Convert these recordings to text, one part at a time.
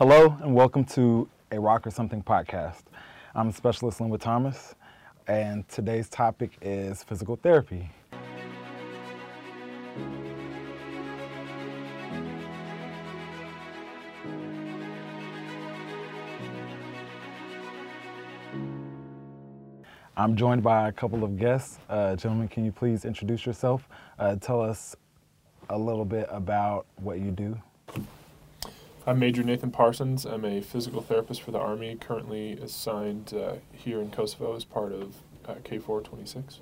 Hello and welcome to a Rock or Something podcast. I'm Specialist Lynnwood Thomas, and today's topic is physical therapy. I'm joined by a couple of guests. Uh, gentlemen, can you please introduce yourself? Uh, tell us a little bit about what you do. I'm Major Nathan Parsons. I'm a physical therapist for the Army, currently assigned uh, here in Kosovo as part of uh, KFOR 26.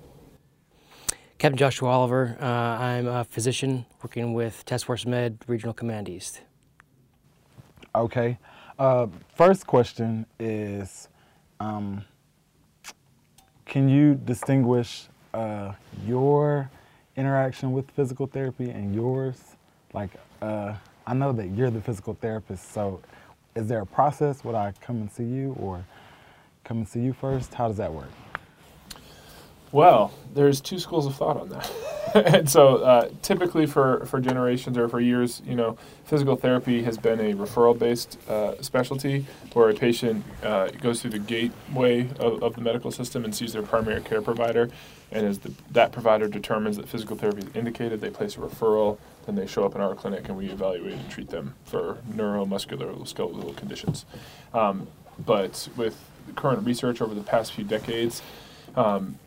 Captain Joshua Oliver. Uh, I'm a physician working with Task Force Med Regional Command East. Okay. Uh, first question is um, Can you distinguish uh, your interaction with physical therapy and yours? Like, uh, I know that you're the physical therapist, so is there a process? Would I come and see you or come and see you first? How does that work? Well, there's two schools of thought on that. and so uh, typically for, for generations or for years, you know, physical therapy has been a referral-based uh, specialty where a patient uh, goes through the gateway of, of the medical system and sees their primary care provider. And as the, that provider determines that physical therapy is indicated, they place a referral, then they show up in our clinic and we evaluate and treat them for neuromuscular skeletal conditions. Um, but with current research over the past few decades, um,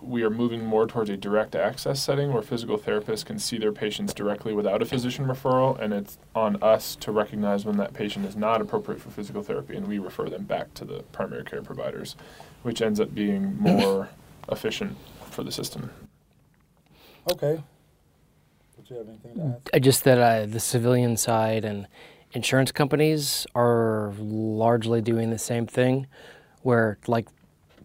we are moving more towards a direct access setting where physical therapists can see their patients directly without a physician referral, and it's on us to recognize when that patient is not appropriate for physical therapy, and we refer them back to the primary care providers, which ends up being more efficient for the system. Okay. Did you have anything to add? Just that uh, the civilian side and insurance companies are largely doing the same thing, where like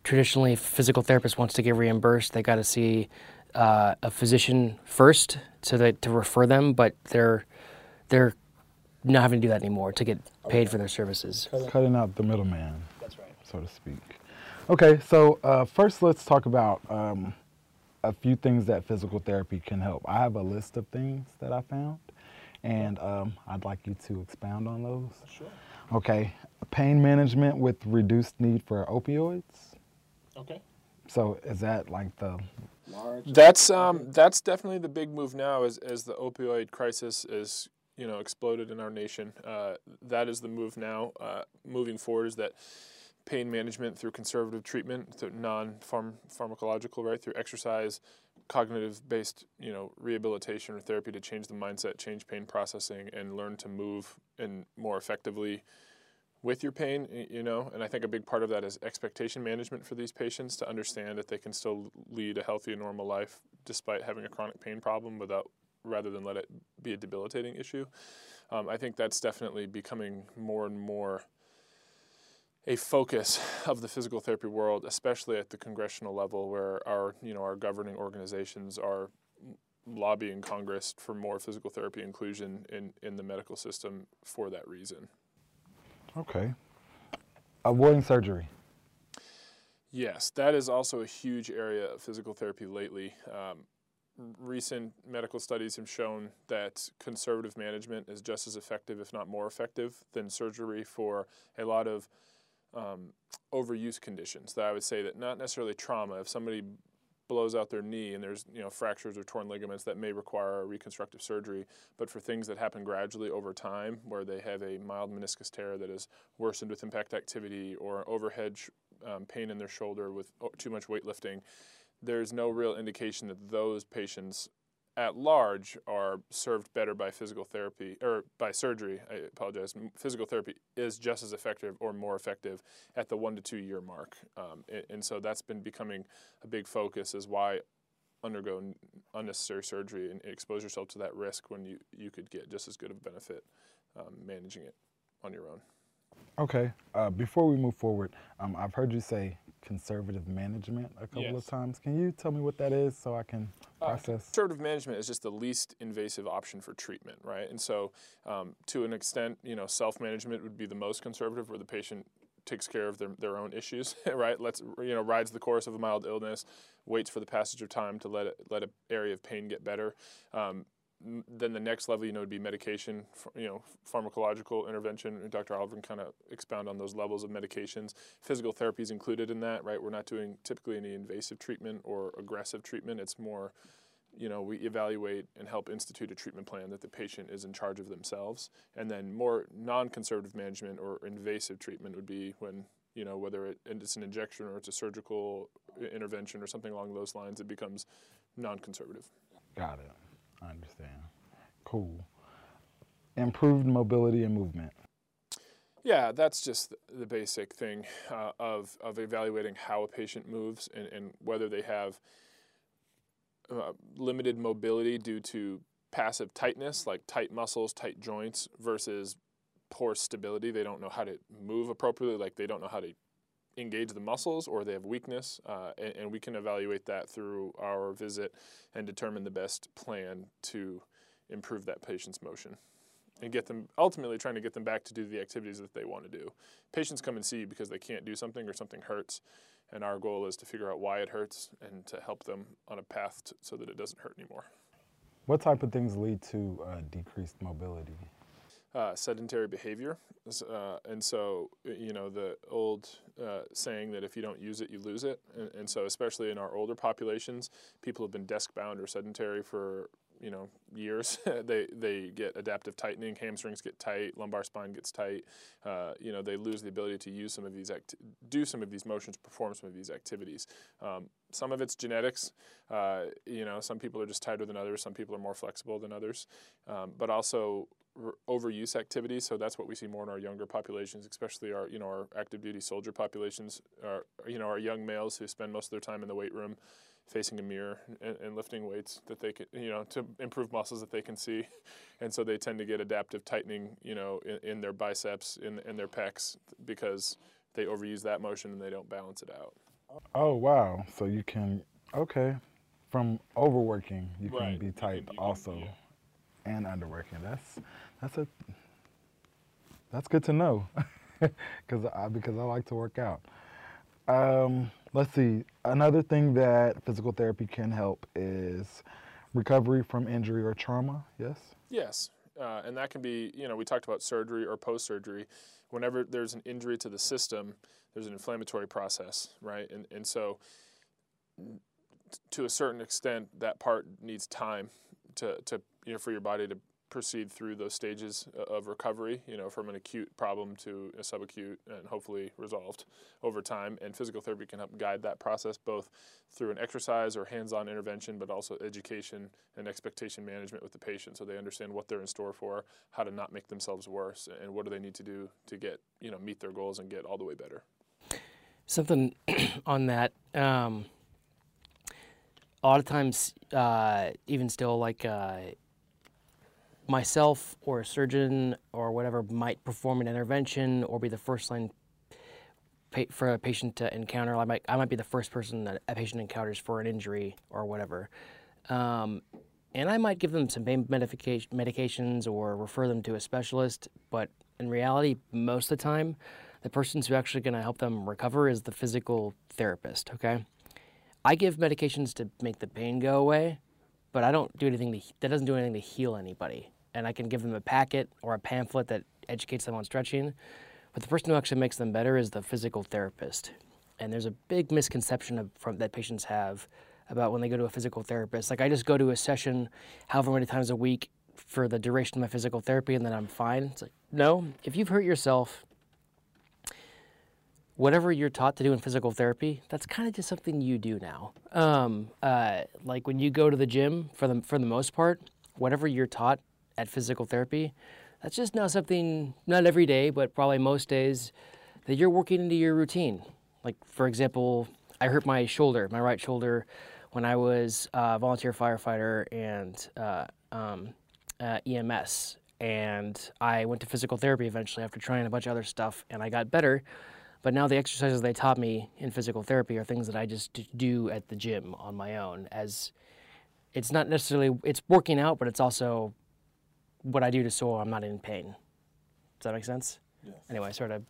traditionally, physical therapist wants to get reimbursed, they got to see uh, a physician first to the, to refer them, but they're they're not having to do that anymore to get paid for their services. Cutting out the middleman. That's right. So to speak. Okay, so uh, first let's talk about um, a few things that physical therapy can help. I have a list of things that I found, and um, I'd like you to expound on those. Sure. Okay, pain management with reduced need for opioids. Okay. So is that like the large? That's um, that's definitely the big move now as as the opioid crisis is you know exploded in our nation. Uh, that is the move now. Uh, moving forward is that pain management through conservative treatment, through non-pharmacological, right, through exercise, cognitive-based, you know, rehabilitation or therapy to change the mindset, change pain processing, and learn to move and more effectively with your pain, you know, and I think a big part of that is expectation management for these patients to understand that they can still lead a healthy and normal life despite having a chronic pain problem without rather than let it be a debilitating issue. Um, I think that's definitely becoming more and more a focus of the physical therapy world, especially at the congressional level, where our you know our governing organizations are lobbying Congress for more physical therapy inclusion in, in the medical system for that reason. Okay. Avoiding surgery. Yes, that is also a huge area of physical therapy lately. Um, recent medical studies have shown that conservative management is just as effective, if not more effective, than surgery for a lot of um, overuse conditions. That I would say that not necessarily trauma. If somebody blows out their knee and there's you know fractures or torn ligaments that may require reconstructive surgery but for things that happen gradually over time where they have a mild meniscus tear that is worsened with impact activity or overhead um, pain in their shoulder with too much weightlifting there's no real indication that those patients at large are served better by physical therapy or by surgery. I apologize. Physical therapy is just as effective or more effective at the one to two year mark, um, and, and, so that's been becoming a big focus. Is why undergo unnecessary surgery and expose yourself to that risk when you you could get just as good of a benefit um, managing it on your own. Okay. Uh, before we move forward, um, I've heard you say conservative management a couple yes. of times. Can you tell me what that is so I can uh, process? Uh, conservative management is just the least invasive option for treatment, right? And so, um, to an extent, you know, self-management would be the most conservative, where the patient takes care of their, their own issues, right? Let's you know rides the course of a mild illness, waits for the passage of time to let it, let an area of pain get better. Um, then the next level, you know, would be medication, you know, pharmacological intervention. Dr. Oliver kind of expound on those levels of medications. Physical therapy is included in that, right? We're not doing typically any invasive treatment or aggressive treatment. It's more, you know, we evaluate and help institute a treatment plan that the patient is in charge of themselves. And then more non-conservative management or invasive treatment would be when you know, whether it, it's an injection or it's a surgical uh, intervention or something along those lines, it becomes non-conservative. Got it. I understand. Cool. Improved mobility and movement. Yeah, that's just the basic thing uh, of, of evaluating how a patient moves and, and whether they have uh, limited mobility due to passive tightness, like tight muscles, tight joints, versus poor stability. They don't know how to move appropriately, like they don't know how to engage the muscles or they have weakness. Uh, and, and, we can evaluate that through our visit and determine the best plan to improve that patient's motion and get them ultimately trying to get them back to do the activities that they want to do. Patients come and see because they can't do something or something hurts. And our goal is to figure out why it hurts and to help them on a path to, so that it doesn't hurt anymore. What type of things lead to uh, decreased mobility? Uh, sedentary behavior. Uh, and so, you know, the old uh, saying that if you don't use it, you lose it. And, and, so, especially in our older populations, people have been desk bound or sedentary for, you know, years. they, they get adaptive tightening, hamstrings get tight, lumbar spine gets tight. Uh, you know, they lose the ability to use some of these, acti- do some of these motions, perform some of these activities. Um, some of it's genetics. Uh, you know, some people are just tighter than others. Some people are more flexible than others. Um, but also overuse activities. So that's what we see more in our younger populations, especially our you know our active duty soldier populations. Our you know our young males who spend most of their time in the weight room, facing a mirror and, and lifting weights that they can you know to improve muscles that they can see, and so they tend to get adaptive tightening you know in, in their biceps in in their pecs because they overuse that motion and they don't balance it out. Oh wow! So you can okay from overworking you can be tight can, also. Can, yeah and underworking. That's that's a that's good to know because I because I like to work out. Um, let's see. Another thing that physical therapy can help is recovery from injury or trauma. Yes. Yes, uh, and that can be you know we talked about surgery or post surgery. Whenever there's an injury to the system, there's an inflammatory process, right? And and so to a certain extent, that part needs time to, to you know, for your body to proceed through those stages of recovery, you know, from an acute problem to a subacute and hopefully resolved over time. And physical therapy can help guide that process both through an exercise or hands-on intervention, but also education and expectation management with the patient so they understand what they're in store for, how to not make themselves worse, and what do they need to do to get, you know, meet their goals and get all the way better. Something on that. Um, a lot of times, uh, even still, like uh, myself or a surgeon or whatever might perform an intervention or be the first line for a patient to encounter. I might I might be the first person that a patient encounters for an injury or whatever. Um, and I might give them some pain medications or refer them to a specialist, but in reality, most of the time, the person who's actually going to help them recover is the physical therapist, okay? I give medications to make the pain go away, but I don't do anything to, that doesn't do anything to heal anybody and I can give them a packet or a pamphlet that educates them on stretching. But the person who actually makes them better is the physical therapist. And there's a big misconception of, from, that patients have about when they go to a physical therapist. Like, I just go to a session however many times a week for the duration of my physical therapy and then I'm fine. It's like, no, if you've hurt yourself, whatever you're taught to do in physical therapy, that's kind of just something you do now. Um, uh, like when you go to the gym, for the, for the most part, whatever you're taught at physical therapy, that's just not something, not every day, but probably most days, that you're working into your routine. Like, for example, I hurt my shoulder, my right shoulder, when I was a volunteer firefighter and uh, um, uh, EMS. And I went to physical therapy eventually after trying a bunch of other stuff, and I got better. But now the exercises they taught me in physical therapy are things that I just do at the gym on my own. As it's not necessarily it's working out, but it's also what I do to so I'm not in pain. Does that make sense? Anyway, sort of.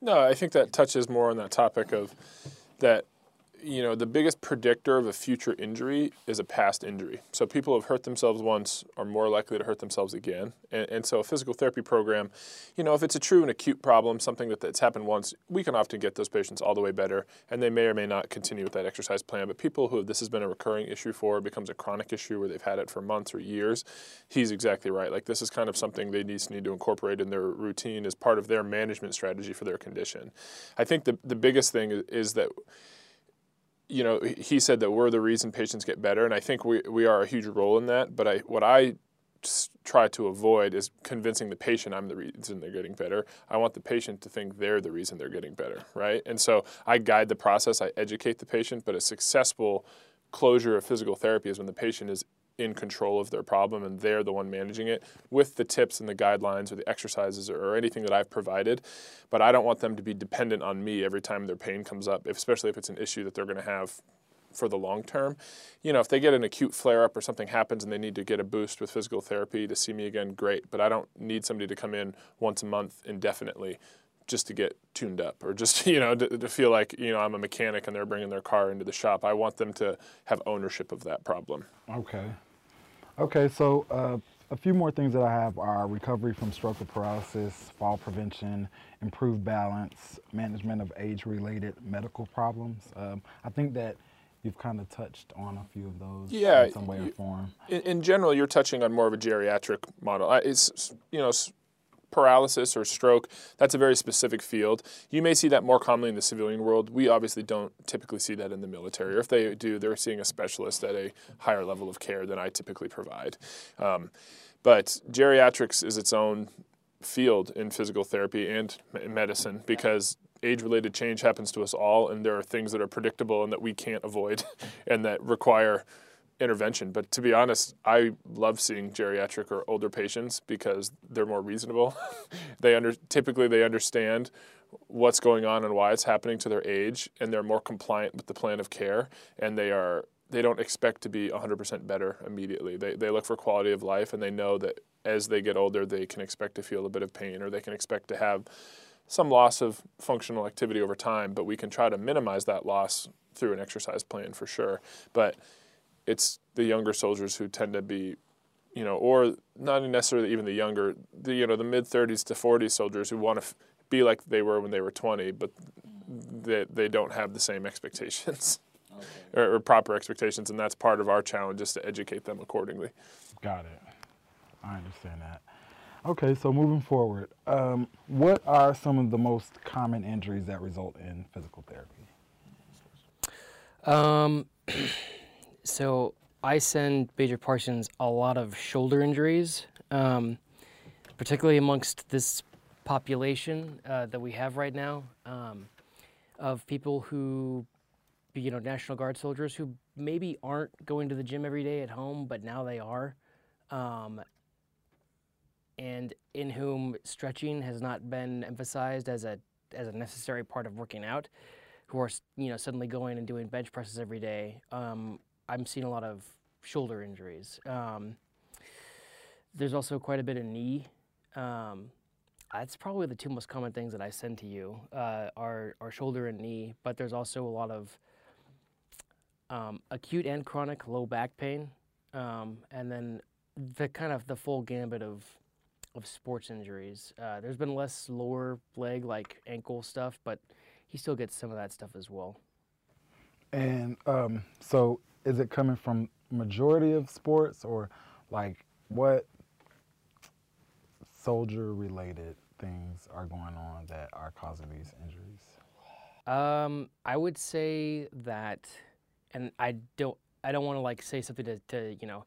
No, I think that touches more on that topic of that you know, the biggest predictor of a future injury is a past injury. So people who have hurt themselves once are more likely to hurt themselves again. And, and so a physical therapy program, you know, if it's a true and acute problem, something that, that's happened once, we can often get those patients all the way better, and they may or may not continue with that exercise plan. But people who this has been a recurring issue for, becomes a chronic issue where they've had it for months or years, he's exactly right. Like this is kind of something they need, need to incorporate in their routine as part of their management strategy for their condition. I think the, the biggest thing is that you know, he said that we're the reason patients get better, and I think we, we are a huge role in that. But I, what I try to avoid is convincing the patient I'm the reason they're getting better. I want the patient to think they're the reason they're getting better, right? And so I guide the process, I educate the patient, but a successful closure of physical therapy is when the patient is in control of their problem and they're the one managing it with the tips and the guidelines or the exercises or, anything that I've provided. But I don't want them to be dependent on me every time their pain comes up, especially if it's an issue that they're going to have for the long term. You know, if they get an acute flare up or something happens and they need to get a boost with physical therapy to see me again, great. But I don't need somebody to come in once a month indefinitely just to get tuned up or just you know to, to, feel like you know I'm a mechanic and they're bringing their car into the shop. I want them to have ownership of that problem. Okay. Okay, so uh, a few more things that I have are recovery from stroke or paralysis, fall prevention, improved balance, management of age-related medical problems. Um, I think that you've kind of touched on a few of those yeah, in some way or form. In, in, general, you're touching on more of a geriatric model. It's you know paralysis or stroke, that's a very specific field. You may see that more commonly in the civilian world. We obviously don't typically see that in the military. Or if they do, they're seeing a specialist at a higher level of care than I typically provide. Um, but geriatrics is its own field in physical therapy and medicine because age related change happens to us all, and there are things that are predictable and that we can't avoid and that require intervention. But to be honest, I love seeing geriatric or older patients because they're more reasonable. they under typically they understand what's going on and why it's happening to their age, and they're more compliant with the plan of care, and they are they don't expect to be 100% better immediately. They they look for quality of life, and they know that as they get older, they can expect to feel a bit of pain, or they can expect to have some loss of functional activity over time. But we can try to minimize that loss through an exercise plan for sure. But it's the younger soldiers who tend to be, you know, or not necessarily even the younger, the you know, the mid 30s to 40s soldiers who want to f- be like they were when they were 20, but they they don't have the same expectations. Okay. Or, or, proper expectations, and that's part of our challenge is to educate them accordingly. Got it. I understand that. Okay, so moving forward, um, what are some of the most common injuries that result in physical therapy? Um, So I send Major Parsons a lot of shoulder injuries, um, particularly amongst this population uh, that we have right now um, of people who, you know, National Guard soldiers who maybe aren't going to the gym every day at home, but now they are. Um, and in whom stretching has not been emphasized as a as a necessary part of working out, who are you know suddenly going and doing bench presses every day, um, I'm seeing a lot of shoulder injuries. Um, there's also quite a bit of knee. Um, that's probably the two most common things that I send to you uh, are, are shoulder and knee, but there's also a lot of um, acute and chronic low back pain, um, and then the kind of the full gambit of of sports injuries. Uh, there's been less lower leg like ankle stuff, but he still gets some of that stuff as well. And um, so is it coming from majority of sports or like what soldier related things are going on that are causing these injuries? Um, I would say that, and I don't, I don't want to like say something to, to you know,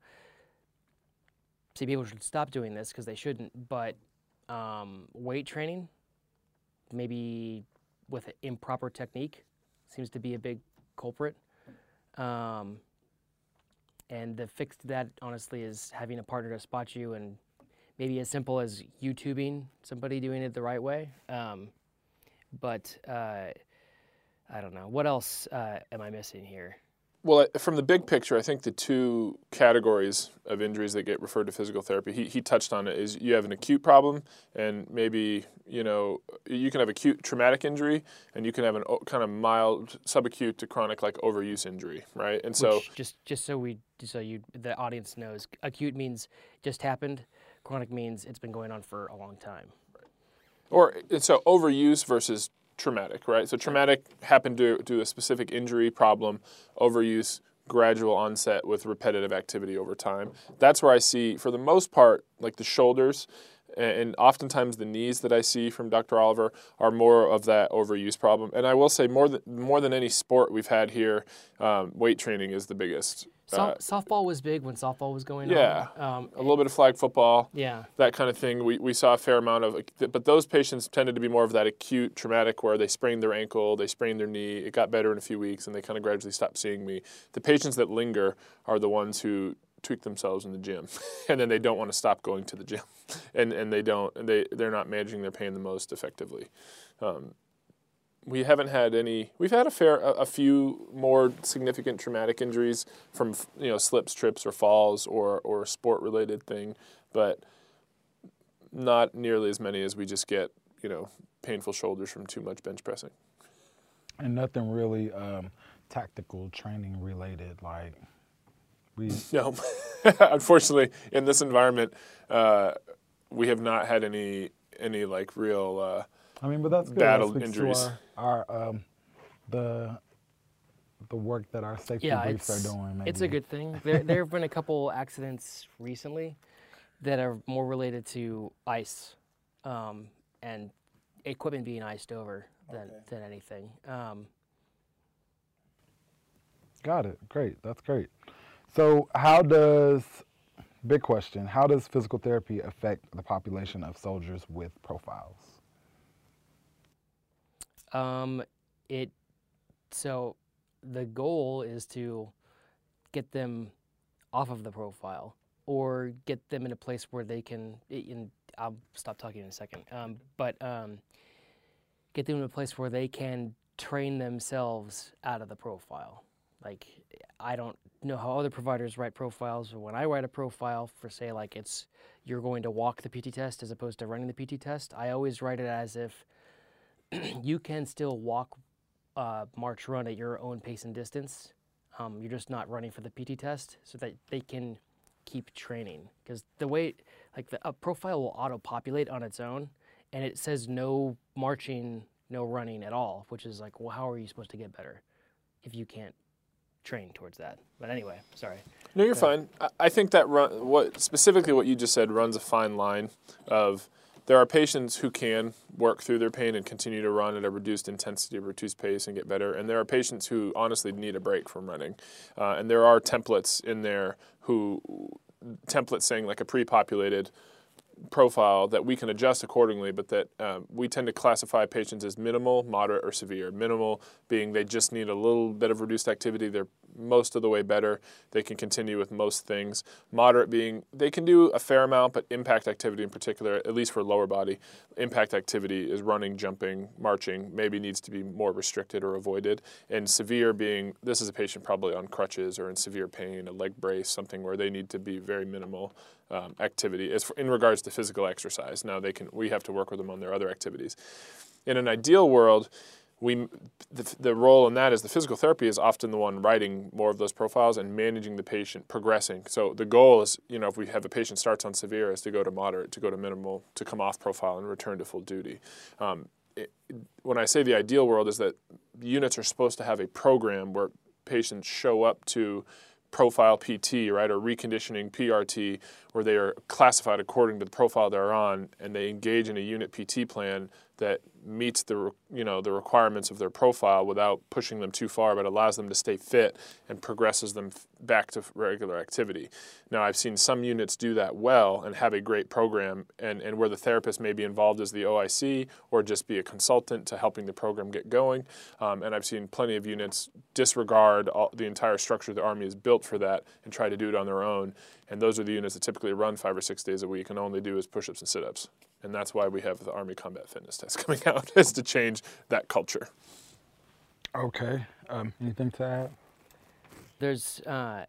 say people should stop doing this because they shouldn't. But um, weight training, maybe with improper technique, seems to be a big culprit. Um, and the fix to that, honestly, is having a partner to spot you and maybe as simple as YouTubing somebody doing it the right way. Um, but uh, I don't know. What else uh, am I missing here? Well, from the big picture, I think the two categories of injuries that get referred to physical therapy, he, he touched on it, is you have an acute problem, and maybe, you know, you can have acute traumatic injury, and you can have a kind of mild subacute to chronic, like overuse injury, right? And so. Just, just so we, so you, the audience knows, acute means just happened, chronic means it's been going on for a long time. Or, so overuse versus traumatic, right? So traumatic happened to, to a specific injury problem, overuse, gradual onset with repetitive activity over time. That's where I see, for the most part, like the shoulders and oftentimes the knees that I see from Dr. Oliver are more of that overuse problem. And I will say more than more than any sport we've had here, um, weight training is the biggest uh, softball was big when softball was going yeah, on. Yeah, um, a little bit of flag football. Yeah, that kind of thing. We, we saw a fair amount of, but those patients tended to be more of that acute traumatic where they sprained their ankle, they sprained their knee, it got better in a few weeks, and they kind of gradually stopped seeing me. The patients that linger are the ones who tweak themselves in the gym, and then they don't want to stop going to the gym, and and they don't, and they they're not managing their pain the most effectively. Um, we haven't had any. We've had a fair, a, a, few more significant traumatic injuries from you know slips, trips, or falls, or or sport related thing, but not nearly as many as we just get you know painful shoulders from too much bench pressing. And nothing really um, tactical training related, like we. No, unfortunately, in this environment, uh, we have not had any any like real. Uh, I mean, but that's good. Battle that injuries. Our, our um, the the work that our safety yeah, briefs are doing. Maybe. It's a good thing. There there have been a couple accidents recently that are more related to ice um, and equipment being iced over than okay. than anything. Um, Got it. Great. That's great. So, how does big question? How does physical therapy affect the population of soldiers with profiles? Um, it so the goal is to get them off of the profile or get them in a place where they can. In, I'll stop talking in a second. Um, but um, get them in a place where they can train themselves out of the profile. Like I don't know how other providers write profiles, but when I write a profile for say like it's you're going to walk the PT test as opposed to running the PT test, I always write it as if you can still walk, uh, march, run at your own pace and distance. Um, you're just not running for the PT test, so that they can keep training. Because the way, like the a profile will auto-populate on its own, and it says no marching, no running at all, which is like, well, how are you supposed to get better if you can't train towards that? But anyway, sorry. No, you're fine. I think that run, what specifically what you just said runs a fine line of there are patients who can work through their pain and continue to run at a reduced intensity, reduced pace, and get better. And there are patients who honestly need a break from running. Uh, and there are templates in there who templates saying like a pre-populated profile that we can adjust accordingly, but that um, we tend to classify patients as minimal, moderate, or severe. Minimal being they just need a little bit of reduced activity, they're most of the way better, they can continue with most things. Moderate being they can do a fair amount, but impact activity in particular, at least for lower body, impact activity is running, jumping, marching, maybe needs to be more restricted or avoided. And severe being this is a patient probably on crutches or in severe pain, a leg brace, something where they need to be very minimal um, activity as in regards to physical exercise. Now they can we have to work with them on their other activities. In an ideal world, we the, the role in that is the physical therapy is often the one writing more of those profiles and managing the patient progressing. So the goal is, you know, if we have a patient starts on severe, is to go to moderate, to go to minimal, to come off profile and return to full duty. Um, it, when I say the ideal world is that units are supposed to have a program where patients show up to profile PT, right, or reconditioning PRT, where they are classified according to the profile they're on, and they engage in a unit PT plan that meets the you know the requirements of their profile without pushing them too far, but allows them to stay fit and progresses them back to regular activity. Now, I've seen some units do that well and have a great program, and, and where the therapist may be involved as the OIC or just be a consultant to helping the program get going. Um, and I've seen plenty of units disregard all, the entire structure the Army is built for that and try to do it on their own. And those are the units that typically run five or six days a week and only do is push ups and sit ups. And that's why we have the Army Combat Fitness Test coming out, is to change that culture. Okay. Um, anything to add? there's uh,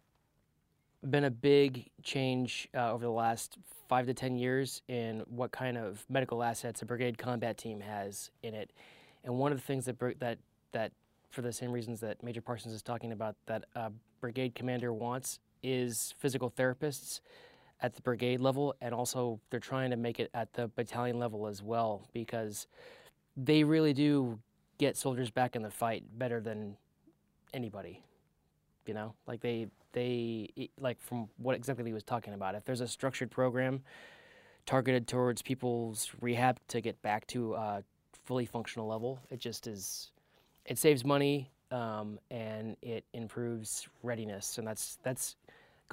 been a big change uh, over the last five to ten years in what kind of medical assets a brigade combat team has in it. And one of the things that that that for the same reasons that Major Parsons is talking about that a brigade commander wants is physical therapists at the brigade level, and also they're trying to make it at the battalion level as well because they really do get soldiers back in the fight better than anybody. You know, like they they like from what exactly he was talking about. If there's a structured program targeted towards people's rehab to get back to a fully functional level, it just is. It saves money um, and it improves readiness, and that's that's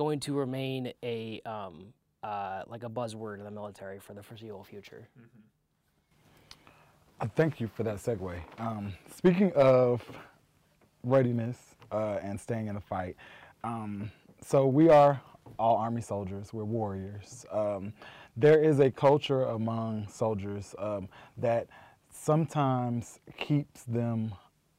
going to remain a um, uh, like a buzzword in the military for the foreseeable future. Mm-hmm. Thank you for that segue. Um, speaking of readiness uh, and staying in the fight, um, so we are all Army soldiers. We're warriors. Um, there is a culture among soldiers um, that sometimes keeps them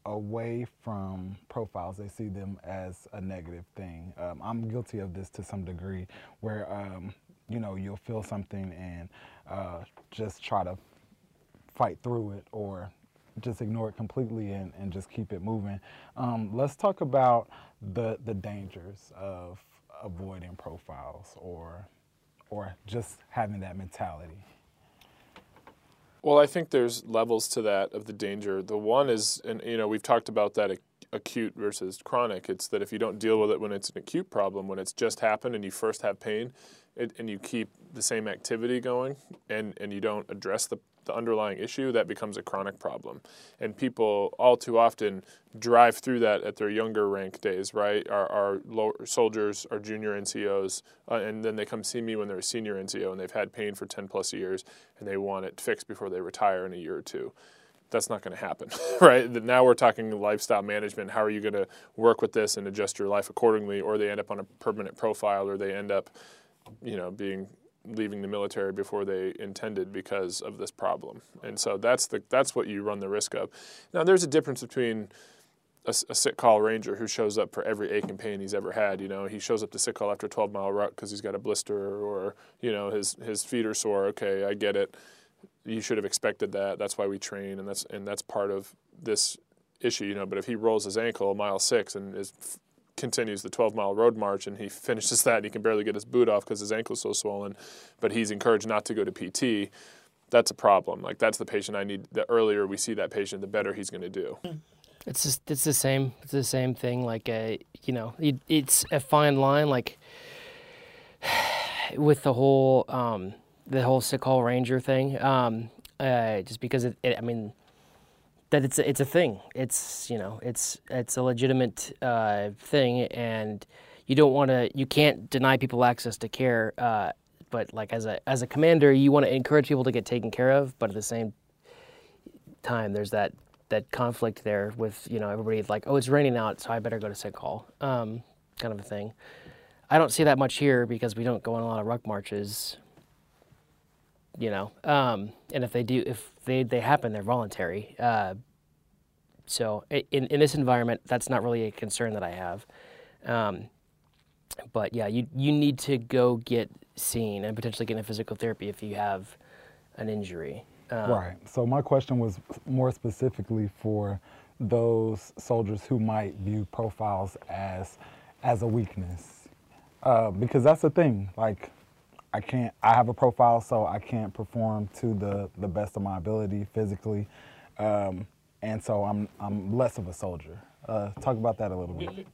away from profiles. They see them as a negative thing. Um, I'm guilty of this to some degree, where um, you know you'll feel something and uh, just try to fight through it or just ignore it completely and, and just keep it moving. Um, let's talk about the the dangers of avoiding profiles or or just having that mentality. Well, I think there's levels to that of the danger. The one is, and you know, we've talked about that acute versus chronic. It's that if you don't deal with it when it's an acute problem, when it's just happened and you first have pain, it, and you keep the same activity going, and and you don't address the the underlying issue, that becomes a chronic problem. And people all too often drive through that at their younger rank days, right? Our, our soldiers, our junior NCOs, uh, and then they come see me when they're a senior NCO and they've had pain for 10 plus years and they want it fixed before they retire in a year or two. That's not going to happen, right? Now we're talking lifestyle management. How are you going to work with this and adjust your life accordingly? Or they end up on a permanent profile, or they end up, you know, being leaving the military before they intended because of this problem. And so that's the that's what you run the risk of. Now there's a difference between a, a sick call ranger who shows up for every ache and pain he's ever had. You know, he shows up to sick call after a 12 mile ruck because he's got a blister or you know his his feet are sore. Okay, I get it. You should have expected that. That's why we train, and that's and that's part of this issue. You know, but if he rolls his ankle mile six and is continues the 12 mile road march and he finishes that and he can barely get his boot off because his ankle's so swollen, but he's encouraged not to go to PT, that's a problem. Like that's the patient I need. The earlier we see that patient, the better he's going to do. It's just it's the same. It's the same thing. Like a you know, it, it's a fine line. Like with the whole um, the whole sick call ranger thing. Um, uh, just because it, it, I mean, that it's a, it's a thing. It's you know it's it's a legitimate uh, thing, and you don't want to you can't deny people access to care. Uh, but like as a as a commander, you want to encourage people to get taken care of, but at the same time, there's that that conflict there with you know everybody like oh it's raining out, so I better go to sick call, um, kind of a thing. I don't see that much here because we don't go on a lot of ruck marches you know. Um, and if they do, if they, they happen, they're voluntary. Uh, so in, in this environment, that's not really a concern that I have. Um, but yeah, you, you need to go get seen and potentially get in physical therapy if you have an injury. Um, right. So my question was more specifically for those soldiers who might view profiles as as a weakness, uh, because that's the thing. Like I can't. I have a profile, so I can't perform to the the best of my ability physically, um, and so I'm I'm less of a soldier. Uh, talk about that a little bit.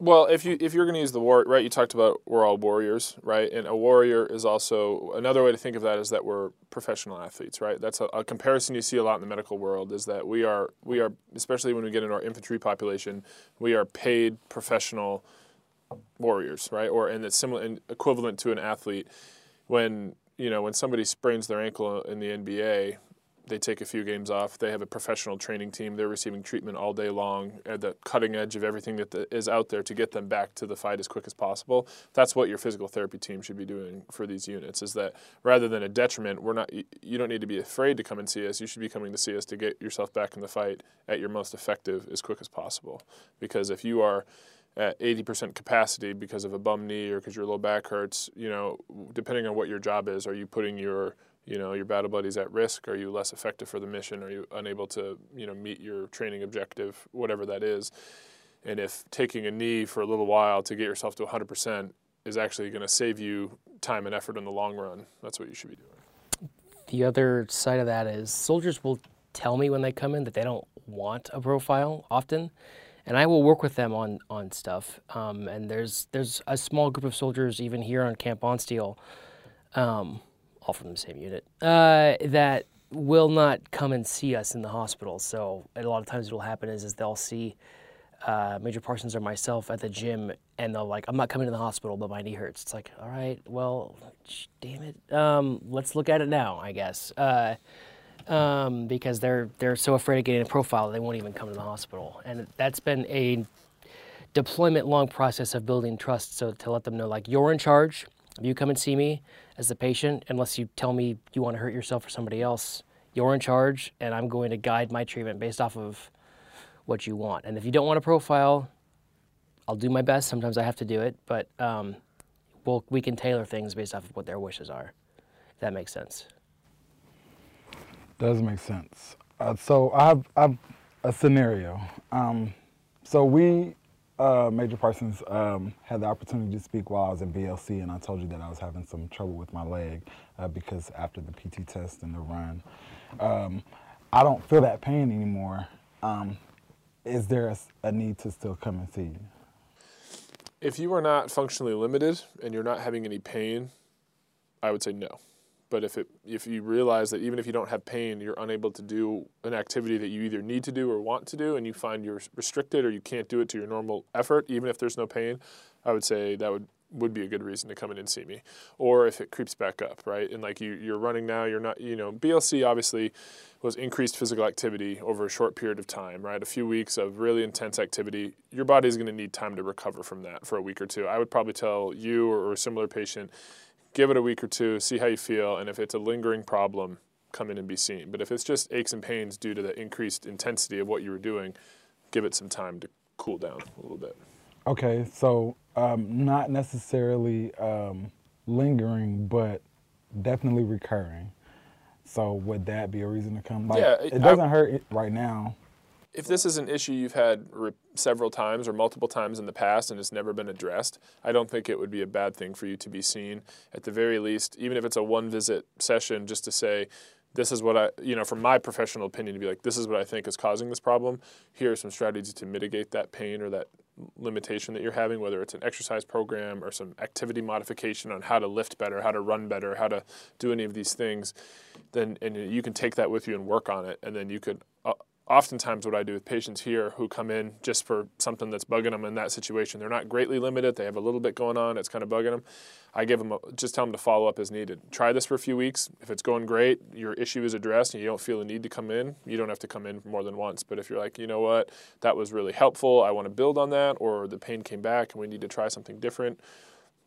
Well, if you if you're going to use the war, right? You talked about we're all warriors, right? And a warrior is also another way to think of that is that we're professional athletes, right? That's a, a comparison you see a lot in the medical world. Is that we are we are especially when we get into our infantry population, we are paid professional warriors, right? Or and it's similar and equivalent to an athlete. When you know when somebody sprains their ankle in the NBA, they take a few games off. They have a professional training team. They're receiving treatment all day long at the cutting edge of everything that the, is out there to get them back to the fight as quick as possible. That's what your physical therapy team should be doing for these units. Is that rather than a detriment, we're not. You don't need to be afraid to come and see us. You should be coming to see us to get yourself back in the fight at your most effective as quick as possible. Because if you are at 80% capacity because of a bum knee or because your low back hurts, you know, depending on what your job is, are you putting your you know your battle buddies at risk? Are you less effective for the mission? Are you unable to you know meet your training objective, whatever that is? And if taking a knee for a little while to get yourself to 100% is actually going to save you time and effort in the long run, that's what you should be doing. The other side of that is soldiers will tell me when they come in that they don't want a profile often, and I will work with them on on stuff. Um, and there's there's a small group of soldiers even here on Camp Bondsteel, um, all from the same unit, uh, that will not come and see us in the hospital. So a lot of times what will happen is is they'll see. Uh, Major Parsons or myself at the gym, and they'll like, I'm not coming to the hospital, but my knee hurts. It's like, all right, well, damn it, um, let's look at it now, I guess. Uh, um, because they're they're so afraid of getting a profile they won't even come to the hospital. And that's been a deployment long process of building trust. So to let them know like you're in charge, If you come and see me as the patient, unless you tell me you want to hurt yourself or somebody else, you're in charge, and I'm going to guide my treatment based off of what you want. And if you don't want a profile, I'll do my best. Sometimes I have to do it, but um, we'll, we can tailor things based off of what their wishes are. If that makes sense. Does make sense. Uh, so I have, I have a scenario. Um, so we, uh, Major Parsons, um, had the opportunity to speak while I was in BLC, and I told you that I was having some trouble with my leg uh, because after the PT test and the run, um, I don't feel that pain anymore. Um, is there a, a need to still come and see you? If you are not functionally limited and you're not having any pain, I would say no. But if it if you realize that even if you don't have pain, you're unable to do an activity that you either need to do or want to do, and you find you're restricted or you can't do it to your normal effort, even if there's no pain, I would say that would would be a good reason to come in and see me. Or if it creeps back up, right? And like you you're running now, you're not you know BLC obviously was increased physical activity over a short period of time, right? A few weeks of really intense activity. Your body is going to need time to recover from that for a week or two. I would probably tell you or a similar patient give it a week or two, see how you feel, and if it's a lingering problem, come in and be seen. But if it's just aches and pains due to the increased intensity of what you were doing, give it some time to cool down a little bit. Okay, so um, not necessarily um, lingering, but definitely recurring. So would that be a reason to come? Like, yeah, it doesn't I, hurt right now if this is an issue you've had re- several times or multiple times in the past and it's never been addressed, I don't think it would be a bad thing for you to be seen. At the very least, even if it's a one visit session, just to say, this is what I, you know, from my professional opinion, to be like, this is what I think is causing this problem. Here are some strategies to mitigate that pain or that limitation that you're having, whether it's an exercise program or some activity modification on how to lift better, how to run better, how to do any of these things. Then, and you can take that with you and work on it, and then you could oftentimes what I do with patients here who come in just for something that's bugging them in that situation. They're not greatly limited. They have a little bit going on. It's kind of bugging them. I give them a, just tell them to follow up as needed. Try this for a few weeks. If it's going great, your issue is addressed, and you don't feel the need to come in. You don't have to come in more than once. But if you're like, you know what, that was really helpful. I want to build on that, or the pain came back and we need to try something different.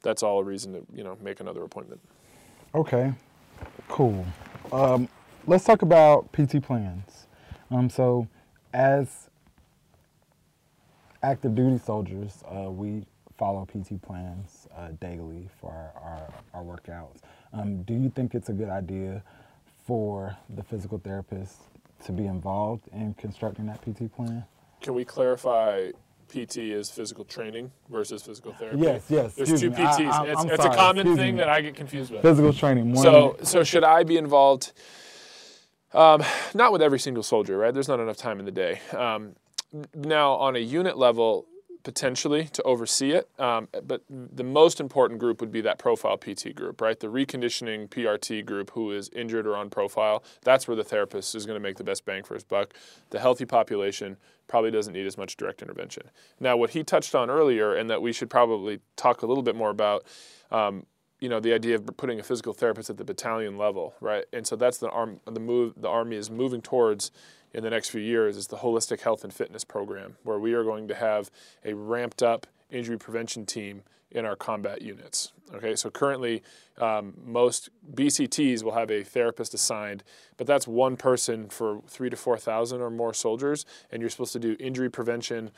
That's all a reason to you know make another appointment. Okay, cool. Um, let's talk about PT plans. Um, so, as active duty soldiers, uh, we follow PT plans uh, daily for our, our, our workouts. Um, do you think it's a good idea for the physical therapist to be involved in constructing that PT plan? Can we clarify PT is physical training versus physical therapy. Yes, yes. There's two PTs. I, it's, it's a common thing me. that I get confused with. Physical training. so, so should I be involved? Um, not with every single soldier, right? There's not enough time in the day. Um, now, on a unit level, potentially to oversee it, um, but the most important group would be that profile PT group, right? The reconditioning PRT group who is injured or on profile. That's where the therapist is going to make the best bang for his buck. The healthy population probably doesn't need as much direct intervention. Now, what he touched on earlier, and that we should probably talk a little bit more about, um, you know the idea of putting a physical therapist at the battalion level, right? And so that's the arm the move the army is moving towards in the next few years is the holistic health and fitness program, where we are going to have a ramped up injury prevention team in our combat units. Okay, so currently um, most BCTs will have a therapist assigned, but that's one person for three to four thousand or more soldiers, and you're supposed to do injury prevention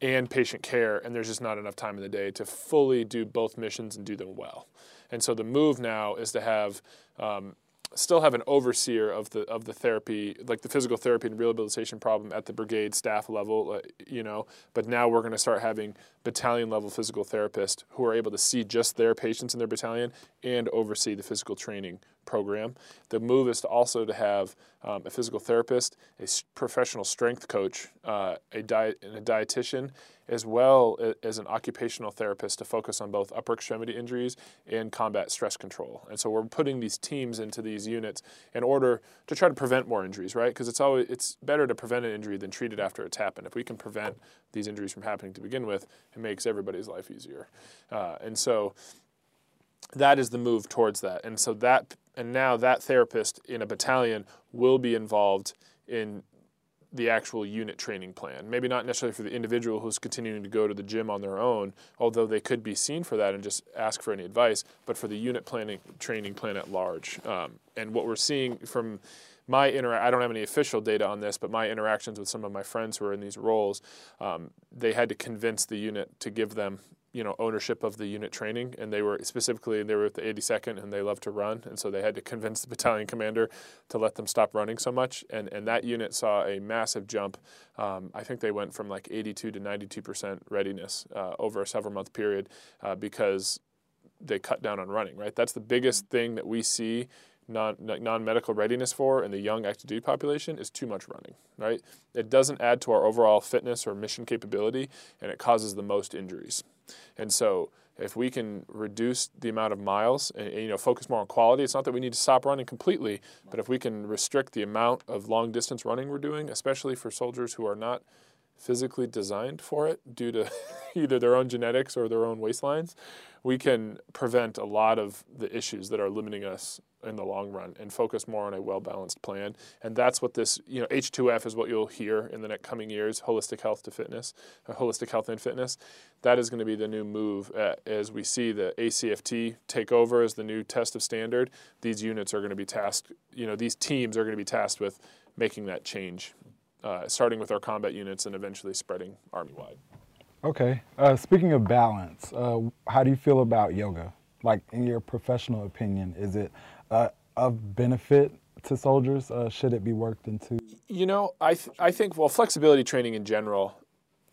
and patient care, and there's just not enough time in the day to fully do both missions and do them well. And so the move now is to have um, still have an overseer of the of the therapy, like the physical therapy and rehabilitation problem at the brigade staff level, uh, you know. But now we're going to start having battalion level physical therapists who are able to see just their patients in their battalion and oversee the physical training program. The move is to also to have um, a physical therapist, a professional strength coach, uh, a diet, and a dietitian, as well as an occupational therapist to focus on both upper extremity injuries and combat stress control. And so we're putting these teams into these units in order to try to prevent more injuries, right? Because it's always it's better to prevent an injury than treat it after it's happened. If we can prevent these injuries from happening to begin with, it makes everybody's life easier. Uh, and so that is the move towards that. And so that and now that therapist in a battalion will be involved in the actual unit training plan. Maybe not necessarily for the individual who's continuing to go to the gym on their own, although they could be seen for that and just ask for any advice, but for the unit planning training plan at large. Um, and what we're seeing from my inter I don't have any official data on this, but my interactions with some of my friends who are in these roles, um, they had to convince the unit to give them you know ownership of the unit training and they were specifically they were at the 82nd and they love to run and so they had to convince the battalion commander to let them stop running so much and and that unit saw a massive jump. Um, I think they went from like 82 to 92 percent readiness uh, over a several month period uh, because they cut down on running right? That's the biggest thing that we see non, non-medical readiness for in the young active duty population is too much running, right? It doesn't add to our overall fitness or mission capability, and it causes the most injuries. And so if we can reduce the amount of miles and, and, you know focus more on quality it's not that we need to stop running completely but if we can restrict the amount of long distance running we're doing especially for soldiers who are not physically designed for it due to either their own genetics or their own waistlines we can prevent a lot of the issues that are limiting us in the long run and focus more on a well-balanced plan. And that's what this, you know, H2F is what you'll hear in the next coming years, holistic health to fitness, uh, holistic health and fitness. That is going to be the new move uh, as we see the ACFT take over as the new test of standard. These units are going to be tasked, you know, these teams are going to be tasked with making that change, uh, starting with our combat units and eventually spreading army-wide. Okay. Uh, speaking of balance, uh, how do you feel about yoga? Like, in your professional opinion, is it uh, of benefit to soldiers? Uh, should it be worked into? You know, I th- I think well, flexibility training in general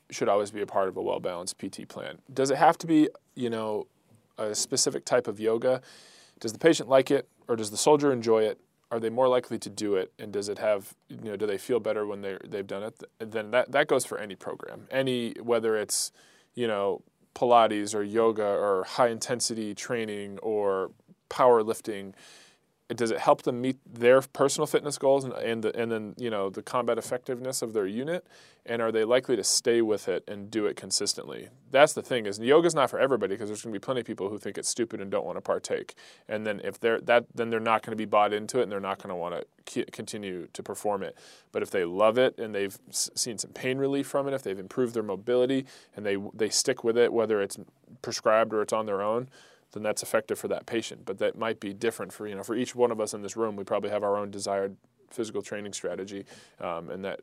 should always be a part of a well balanced PT plan. Does it have to be you know a specific type of yoga? Does the patient like it, or does the soldier enjoy it? Are they more likely to do it? And does it have you know do they feel better when they they've done it? Then that that goes for any program. Any whether it's you know pilates or yoga or high intensity training or powerlifting does it help them meet their personal fitness goals and and, the, and then you know the combat effectiveness of their unit? And are they likely to stay with it and do it consistently? That's the thing is yoga's not for everybody because there's going to be plenty of people who think it's stupid and don't want to partake. And then if they're that then they're not going to be bought into it and they're not going to want to continue to perform it. But if they love it and they've seen some pain relief from it if they've improved their mobility and they they stick with it whether it's prescribed or it's on their own then that's effective for that patient. But that might be different for you know for each one of us in this room. We probably have our own desired physical training strategy, um, and that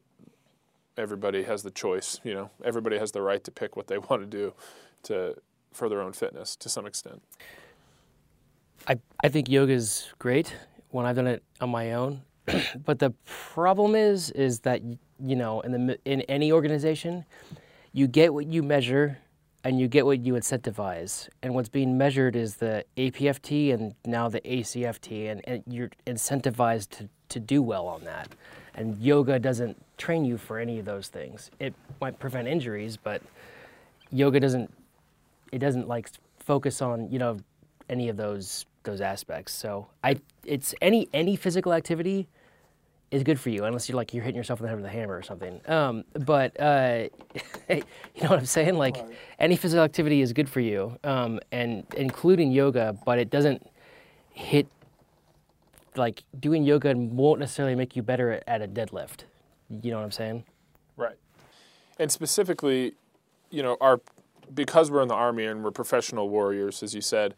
everybody has the choice. You know, everybody has the right to pick what they want to do to for their own fitness to some extent. I I think yoga is great when I've done it on my own, but the problem is is that you know in the in any organization, you get what you measure and you get what you incentivize. And what's being measured is the APFT and now the ACFT, and, and you're incentivized to, to do well on that. And yoga doesn't train you for any of those things. It might prevent injuries, but yoga doesn't. It doesn't like focus on you know any of those those aspects. So I, it's any any physical activity is good for you, unless you're like you're hitting yourself in the head with a hammer or something. Um, but uh, you know what I'm saying? Like right. any physical activity is good for you, um, and including yoga. But it doesn't hit like doing yoga won't necessarily make you better at a deadlift. You know what I'm saying? Right. And specifically, you know, our because we're in the army and we're professional warriors, as you said,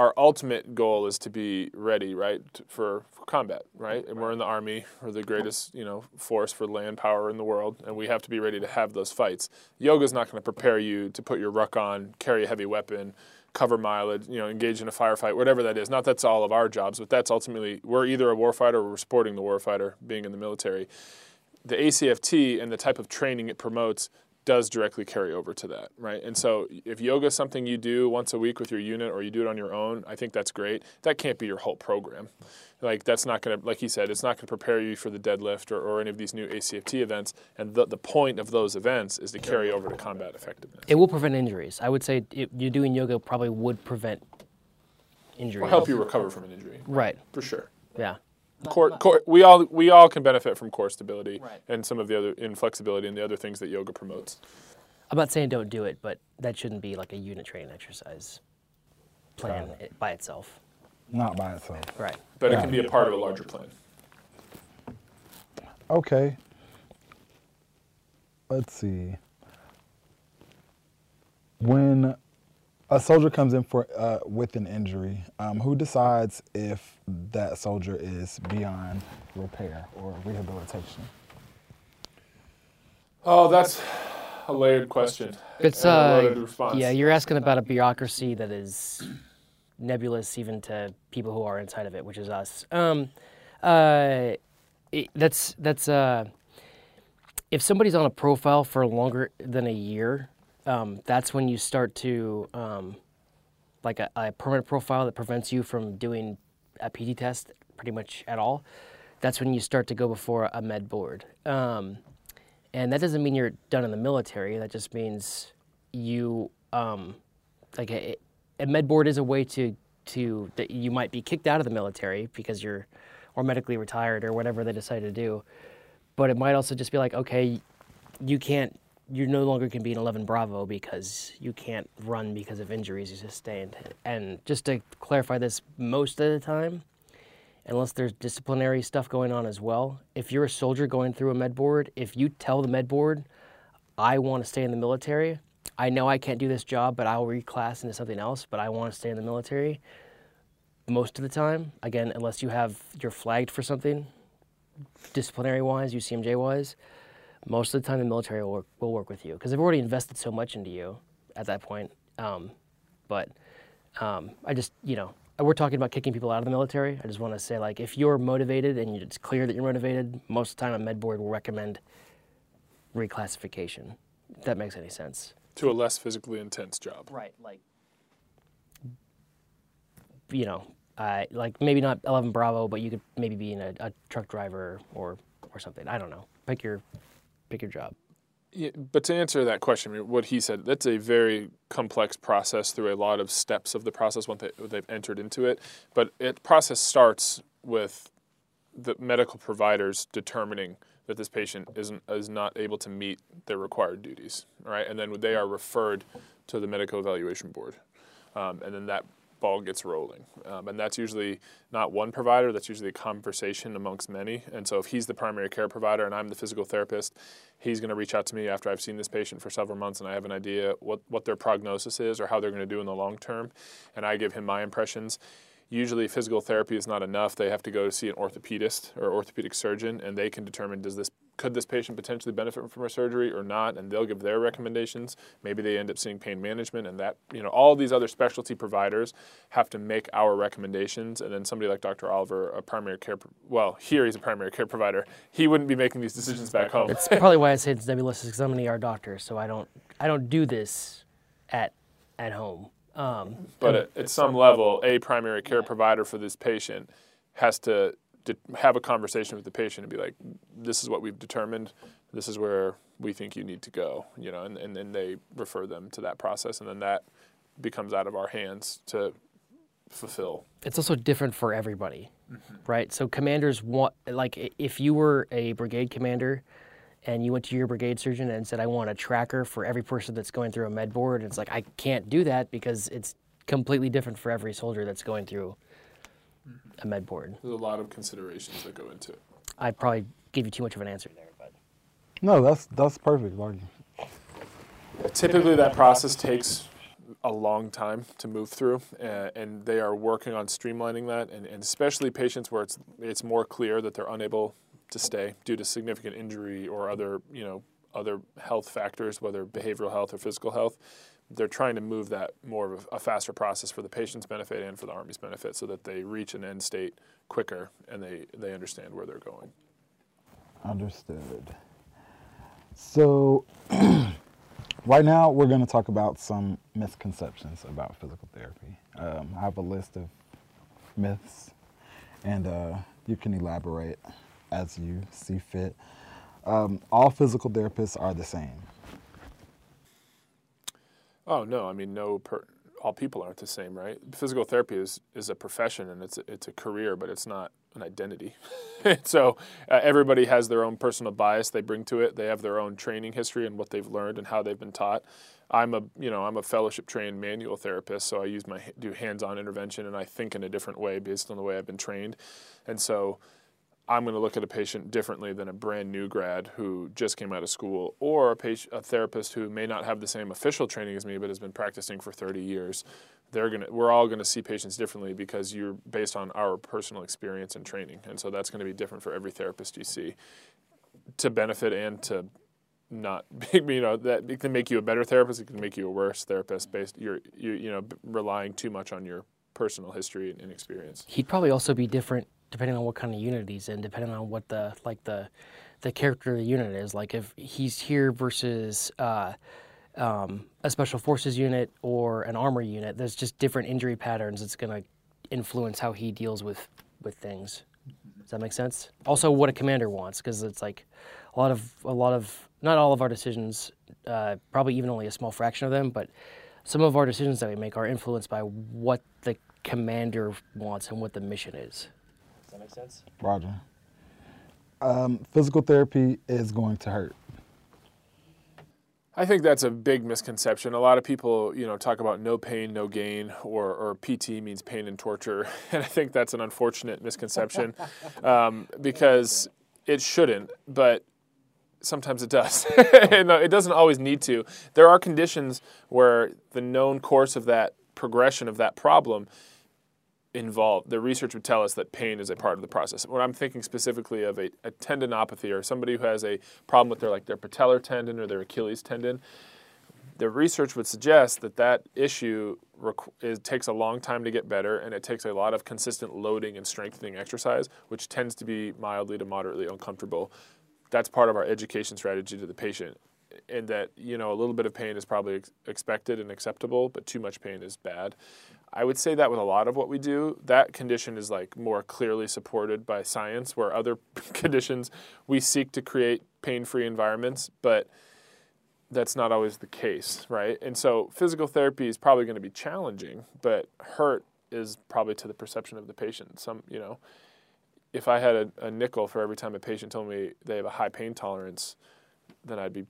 our ultimate goal is to be ready, right, for, for combat, right? And we're in the army, we're the greatest, you know, force for land power in the world, and we have to be ready to have those fights. Yoga is not going to prepare you to put your ruck on, carry a heavy weapon, cover mileage, you know, engage in a firefight, whatever that is. Not that's all of our jobs, but that's ultimately we're either a warfighter or we're supporting the warfighter, being in the military. The ACFT and the type of training it promotes does directly carry over to that, right? And so if yoga is something you do once a week with your unit or you do it on your own, I think that's great. That can't be your whole program. Like that's not going to, like he said, it's not going to prepare you for the deadlift or, or any of these new ACFT events. And the, the point of those events is to carry over to combat effectiveness. It will prevent injuries. I would say it, you doing yoga probably would prevent injuries. Will help you recover from an injury, Right. for sure. Yeah. Core, core, we all we all can benefit from core stability Right. and some of the other inflexibility and the other things that yoga promotes. I'm not saying don't do it, but that shouldn't be like a unit training exercise plan Got it by itself. Not by itself. Right. But it can be a part of a larger plan. Okay. Let's see. When a soldier comes in for uh, with an injury, um, who decides if that soldier is beyond repair or rehabilitation? Oh, that's a layered question. It's and a uh, yeah, you're asking about a bureaucracy that is nebulous even to people who are inside of it, which is us. Um, uh, it, that's that's uh, if somebody's on a profile for longer than a year, um, that's when you start to um, like a, a permanent profile that prevents you from doing a PT test pretty much at all. That's when you start to go before a med board. Um, and that doesn't mean you're done in the military. That just means you um, like a, a med board is a way to to that you might be kicked out of the military because you're or medically retired or whatever they decide to do. But it might also just be like, okay, you can't you no longer can be an 11 Bravo because you can't run because of injuries you sustained. And just to clarify this, most of the time, unless there's disciplinary stuff going on as well. If you're a soldier going through a med board, if you tell the med board, I want to stay in the military, I know I can't do this job, but I'll reclass into something else, but I want to stay in the military. Most of the time, again, unless you have you're flagged for something, disciplinary wise, UCMJ wise, most of the time the military will work, will work with you because they've already invested so much into you at that point. Um, but um, I just, you know, we're talking about kicking people out of the military. I just want to say, like, if you're motivated and it's clear that you're motivated, most of the time a med board will recommend reclassification. If that makes any sense. To a less physically intense job. Right. Like, you know, uh, like maybe not 11 Bravo, but you could maybe be in a, a truck driver or or something. I don't know. Pick your pick your job. Yeah, but to answer that question, what he said, that's a very complex process through a lot of steps of the process once they, they've entered into it. But it process starts with the medical providers determining that this patient isn't is not able to meet their required duties, right? And then they are referred to the medical evaluation board, um, and then that ball gets rolling. Um, and that's usually not one provider, that's usually a conversation amongst many. And so if he's the primary care provider and I'm the physical therapist, he's going to reach out to me after I've seen this patient for several months and I have an idea what, what their prognosis is or how they're going to do in the long term. And I give him my impressions. Usually, physical therapy is not enough. They have to go to see an orthopedist or orthopedic surgeon, and they can determine does this could this patient potentially benefit from a surgery or not, and they'll give their recommendations. Maybe they end up seeing pain management, and that you know all these other specialty providers have to make our recommendations, and then somebody like Dr. Oliver, a primary care well here he's a primary care provider, he wouldn't be making these decisions back home. It's probably why I say it's nebulous because I'm an ER doctor, so I don't I don't do this at at home. Um, But at, at some level, a primary care provider for this patient has to, to have a conversation with the patient and be like, "This is what we've determined. This is where we think you need to go." You know, and, and then they refer them to that process, and then that becomes out of our hands to fulfill. it's also different for everybody, mm-hmm. right? So commanders want like if you were a brigade commander and you went to your brigade surgeon and said, "I want a tracker for every person that's going through a med board," it's like I can't do that because it's completely different for every soldier that's going through a med board. There's a lot of considerations that go into it. I probably gave you too much of an answer there, but No, that's that's perfect. Like, Typically, that process takes a long time to move through, uh, and they are working on streamlining that, and, and especially patients where it's it's more clear that they're unable to stay due to significant injury or other you know other health factors, whether behavioral health or physical health. They're trying to move that more of a, faster process for the patient's benefit and for the Army's benefit, so that they reach an end state quicker and they they understand where they're going. Understood. So, right now we're going to talk about some misconceptions about physical therapy. Um, I have a list of myths, and uh, you can elaborate as you see fit. Um, all physical therapists are the same. Oh no, I mean no. Per, all people aren't the same, right? Physical therapy is is a profession and it's a, it's a career, but it's not an identity. so uh, everybody has their own personal bias they bring to it. They have their own training history and what they've learned and how they've been taught. I'm a you know I'm a fellowship trained manual therapist, so I use my do hands on intervention and I think in a different way based on the way I've been trained, and so. I'm going to look at a patient differently than a brand new grad who just came out of school, or a, patient, a therapist who may not have the same official training as me, but has been practicing for 30 years. They're going to, we're all going to see patients differently because you're based on our personal experience and training, and so that's going to be different for every therapist you see, to benefit and to not you know that it can make you a better therapist. It can make you a worse therapist based you're you you know relying too much on your personal history and experience. He'd probably also be different depending on what kind of unit he's in, depending on what the like the the character of the unit is. Like if he's here versus uh, um, a special forces unit or an armor unit, there's just different injury patterns. It's going to influence how he deals with with things. Does that make sense? Also, what a commander wants, because it's like a lot of a lot of not all of our decisions, uh, probably even only a small fraction of them, but some of our decisions that we make are influenced by what the commander wants and what the mission is. Does that make sense? Roger. Um, physical therapy is going to hurt. I think that's a big misconception. A lot of people, you know, talk about no pain, no gain, or, or PT means pain and torture, and I think that's an unfortunate misconception um, because it shouldn't, but sometimes it does. and it doesn't always need to. There are conditions where the known course of that progression of that problem involved, the research would tell us that pain is a part of the process. When I'm thinking specifically of a, a tendinopathy or somebody who has a problem with their like their patellar tendon or their Achilles tendon, the research would suggest that that issue it takes a long time to get better and it takes a lot of consistent loading and strengthening exercise, which tends to be mildly to moderately uncomfortable. That's part of our education strategy to the patient. And that, you know, a little bit of pain is probably ex- expected and acceptable, but too much pain is bad. I would say that with a lot of what we do, that condition is like more clearly supported by science, where other conditions we seek to create pain free environments, but that's not always the case, right? And so physical therapy is probably going to be challenging, but hurt is probably to the perception of the patient. Some, you know, if I had a, a nickel for every time a patient told me they have a high pain tolerance, then I'd be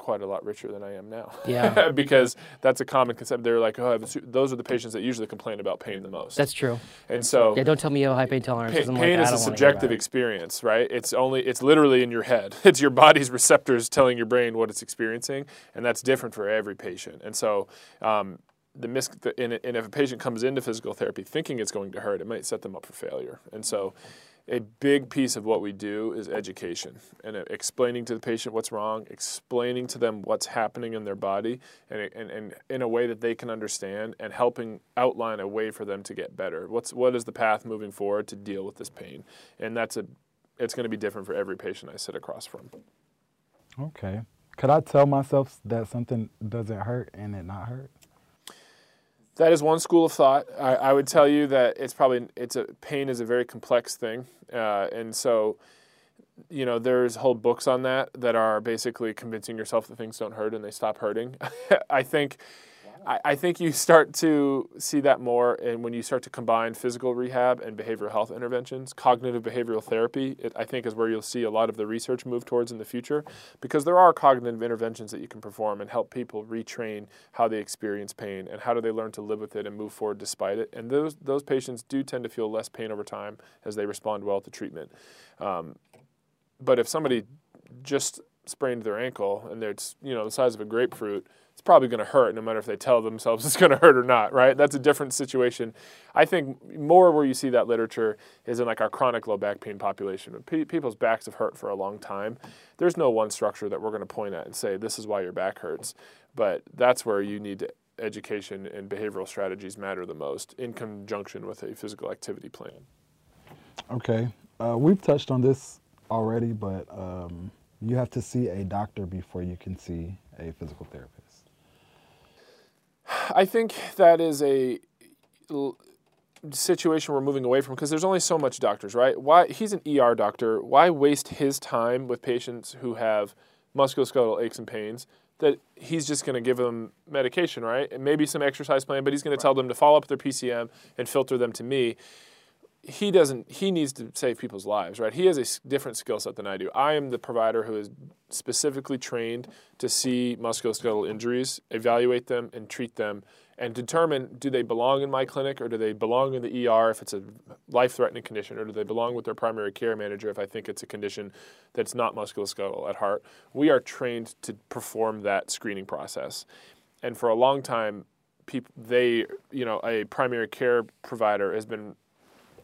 quite a lot richer than I am now. Yeah. because that's a common concept. They're like, oh, those are the patients that usually complain about pain the most. That's true. And so, yeah, don't tell me you have high pain tolerance. Pain, pain is a subjective experience, right? It's only, it's literally in your head. It's your body's receptors telling your brain what it's experiencing, and that's different for every patient. And so, um, the mis- and if a patient comes into physical therapy thinking it's going to hurt, it might set them up for failure. And so, a big piece of what we do is education and explaining to the patient what's wrong, explaining to them what's happening in their body, and, and, and in a way that they can understand, and helping outline a way for them to get better. What's what is the path moving forward to deal with this pain? And that's a it's going to be different for every patient I sit across from. Okay. Could I tell myself that something doesn't hurt and it not hurt? That is one school of thought. I, I, would tell you that it's probably it's a pain is a very complex thing, uh, and so you know there's whole books on that that are basically convincing yourself that things don't hurt and they stop hurting. I think I, I, think you start to see that more and when you start to combine physical rehab and behavioral health interventions. Cognitive behavioral therapy, it, I think, is where you'll see a lot of the research move towards in the future because there are cognitive interventions that you can perform and help people retrain how they experience pain and how do they learn to live with it and move forward despite it. And those, those patients do tend to feel less pain over time as they respond well to treatment. Um, but if somebody just sprained their ankle and it's you know the size of a grapefruit it's probably going to hurt no matter if they tell themselves it's going to hurt or not, right? That's a different situation. I think more where you see that literature is in like our chronic low back pain population. Pe- people's backs have hurt for a long time. There's no one structure that we're going to point at and say this is why your back hurts, but that's where you need education and behavioral strategies matter the most in conjunction with a physical activity plan. Okay, uh, we've touched on this already, but um, you have to see a doctor before you can see a physical therapist. I think that is a situation we're moving away from because there's only so much doctors, right? Why he's an ER doctor. Why waste his time with patients who have musculoskeletal aches and pains that he's just going to give them medication, right? And maybe some exercise plan, but he's going to tell them to follow up their PCM and filter them to me he doesn't he needs to save people's lives right? He has a different skill set than i do. I am the provider who is specifically trained to see musculoskeletal injuries evaluate them and treat them and determine do they belong in my clinic or do they belong in the er if it's a life-threatening condition or do they belong with their primary care manager if i think it's a condition that's not musculoskeletal at heart? We are trained to perform that screening process. And for a long time people they you know a primary care provider has been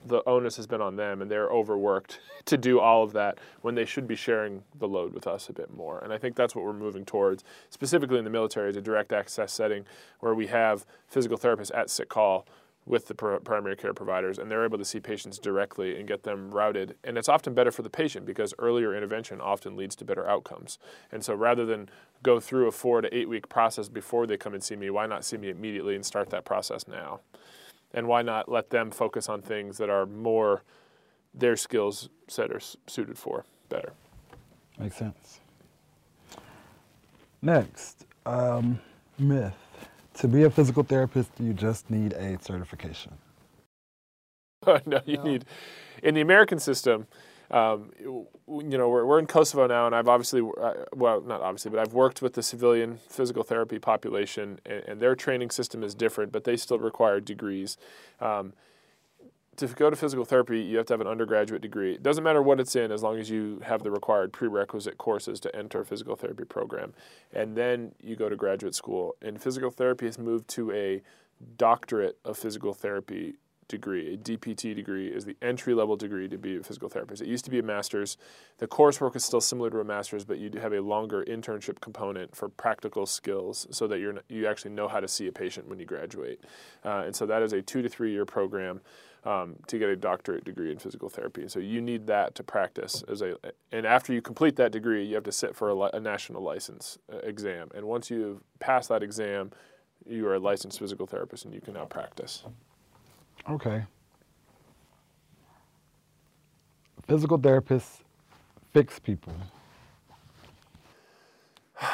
the onus has been on them and they're overworked to do all of that when they should be sharing the load with us a bit more. And I think that's what we're moving towards, specifically in the military, is a direct access setting where we have physical therapists at sick call with the primary care providers and they're able to see patients directly and get them routed. And it's often better for the patient because earlier intervention often leads to better outcomes. And so rather than go through a four to eight week process before they come and see me why not see me immediately and start that process now and why not let them focus on things that are more their skills set are suited for better. Makes sense. Next, um, myth. To be a physical therapist, you just need a certification. no, you no. need, in the American system, um, you know, we're, we're in Kosovo now, and I've obviously, uh, well, not obviously, but I've worked with the civilian physical therapy population, and, and their training system is different, but they still require degrees. Um, to go to physical therapy, you have to have an undergraduate degree. It doesn't matter what it's in, as long as you have the required prerequisite courses to enter a physical therapy program. And then you go to graduate school. And physical therapy has moved to a doctorate of physical therapy degree, a DPT degree, is the entry level degree to be a physical therapist. It used to be a master's. The coursework is still similar to a master's, but you have a longer internship component for practical skills so that you're, you actually know how to see a patient when you graduate. Uh, and so that is a two to three year program. Um, to get a doctorate degree in physical therapy. So you need that to practice as a, and after you complete that degree, you have to sit for a, a national license uh, exam. And once you pass that exam, you are a licensed physical therapist and you can now practice. Okay. Physical therapists fix people.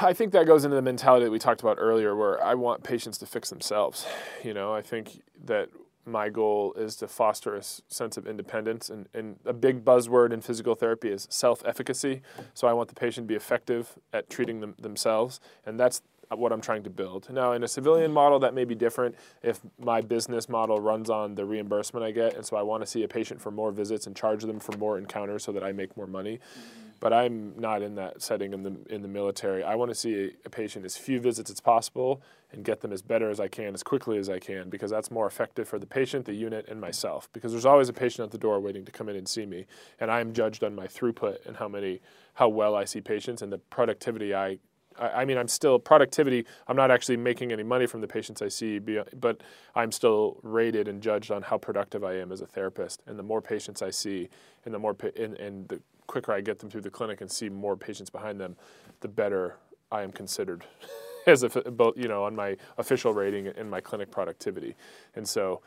I think that goes into the mentality that we talked about earlier, where I want patients to fix themselves. You know, I think that my goal is to foster a sense of independence. And, and a big buzzword in physical therapy is self efficacy. So I want the patient to be effective at treating them, themselves. And that's what I'm trying to build. Now, in a civilian model, that may be different if my business model runs on the reimbursement I get, and so I want to see a patient for more visits and charge them for more encounters so that I make more money. Mm-hmm. But I'm not in that setting in the in the military. I want to see a, a patient as few visits as possible and get them as better as I can, as quickly as I can, because that's more effective for the patient, the unit, and myself. Because there's always a patient at the door waiting to come in and see me, and I'm judged on my throughput and how many, how well I see patients and the productivity I I, mean, I'm still productivity. I'm not actually making any money from the patients I see, but I'm still rated and judged on how productive I am as a therapist. And the more patients I see, and the more and, and the quicker I get them through the clinic and see more patients behind them, the better I am considered as a both you know on my official rating and my clinic productivity. And so,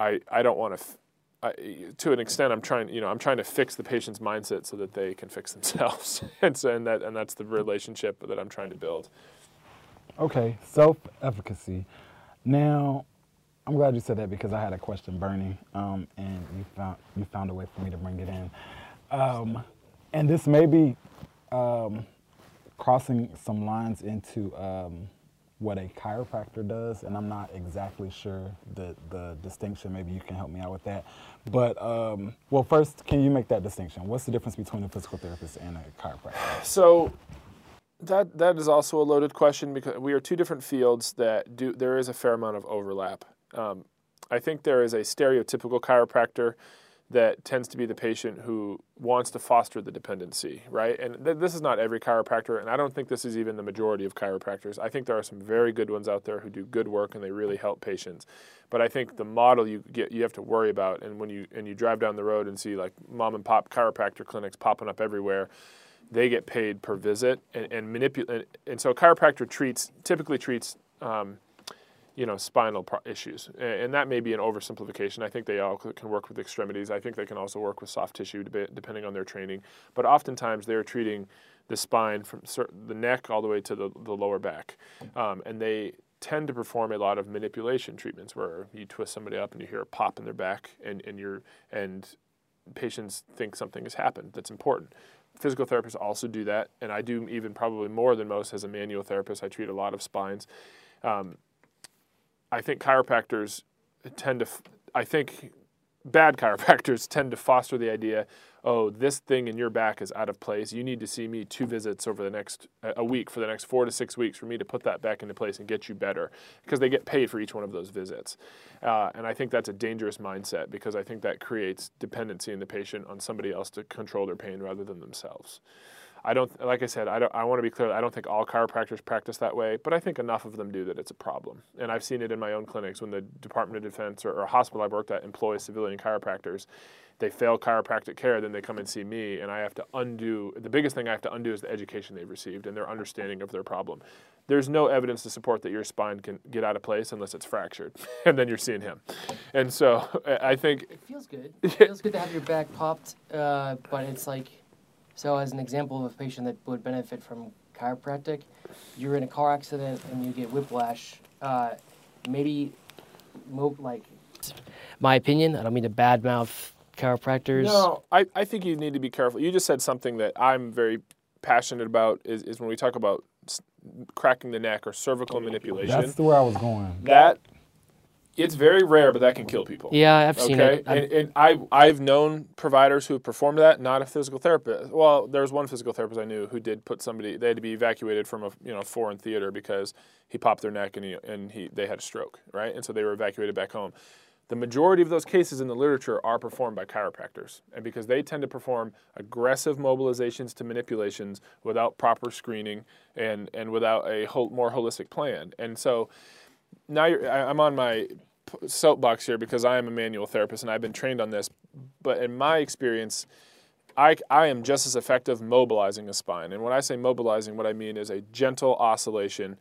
I I don't want to I, to an extent, I'm trying, you know, I'm trying to fix the patient's mindset so that they can fix themselves, and, so, and that and that's the relationship that I'm trying to build. Okay, self-efficacy. Now, I'm glad you said that because I had a question burning, um, and you found you found a way for me to bring it in. Um, and this may be um, crossing some lines into um, what a chiropractor does, and I'm not exactly sure the, the distinction. Maybe you can help me out with that. But, um, well, first, can you make that distinction? What's the difference between a physical therapist and a chiropractor? So, That that is also a loaded question because we are two different fields that do. There is a fair amount of overlap. Um, I think there is a stereotypical chiropractor that tends to be the patient who wants to foster the dependency, right? And th- this is not every chiropractor, and I don't think this is even the majority of chiropractors. I think there are some very good ones out there who do good work and they really help patients. But I think the model you get you have to worry about, and when you and you drive down the road and see like mom and pop chiropractor clinics popping up everywhere, they get paid per visit and, and manipulate. And so a chiropractor treats typically treats. Um, you know, spinal issues. And that may be an oversimplification. I think they all can work with extremities. I think they can also work with soft tissue depending on their training. But oftentimes they're treating the spine from the neck all the way to the, the lower back. Um, and they tend to perform a lot of manipulation treatments where you twist somebody up and you hear a pop in their back and, and you're and patients think something has happened that's important. Physical therapists also do that, and I do even probably more than most as a manual therapist. I treat a lot of spines. Um, I think chiropractors tend to, I think bad chiropractors tend to foster the idea, oh, this thing in your back is out of place. You need to see me two visits over the next a week for the next four to six weeks for me to put that back into place and get you better, because they get paid for each one of those visits. Uh, and I think that's a dangerous mindset because I think that creates dependency in the patient on somebody else to control their pain rather than themselves. I don't, like I said, I don't. I want to be clear. I don't think all chiropractors practice that way, but I think enough of them do that it's a problem. And I've seen it in my own clinics when the Department of Defense or, or a hospital I've worked at employs civilian chiropractors. They fail chiropractic care, then they come and see me, and I have to undo. The biggest thing I have to undo is the education they've received and their understanding of their problem. There's no evidence to support that your spine can get out of place unless it's fractured, and then you're seeing him. And so I think it feels good. It feels good to have your back popped, uh, but it's like so, as an example of a patient that would benefit from chiropractic, you're in a car accident and you get whiplash. Uh, maybe, mo- like, my opinion. I don't mean to badmouth chiropractors. No, I, I think you need to be careful. You just said something that I'm very passionate about. Is, is when we talk about cracking the neck or cervical manipulation. That's the way I was going. That it's very rare, but that can kill people. Yeah, I've seen okay? it. And, and I I've known providers who have performed that. Not a physical therapist. Well, there was one physical therapist I knew who did put somebody. They had to be evacuated from a you know foreign theater because he popped their neck and he and he they had a stroke, right? And so they were evacuated back home. The majority of those cases in the literature are performed by chiropractors, and because they tend to perform aggressive mobilizations to manipulations without proper screening and and without a whole, more holistic plan, and so now I'm on my soapbox here because I am a manual therapist and I've been trained on this. But in my experience, I, I am just as effective mobilizing a spine. And when I say mobilizing, what I mean is a gentle oscillation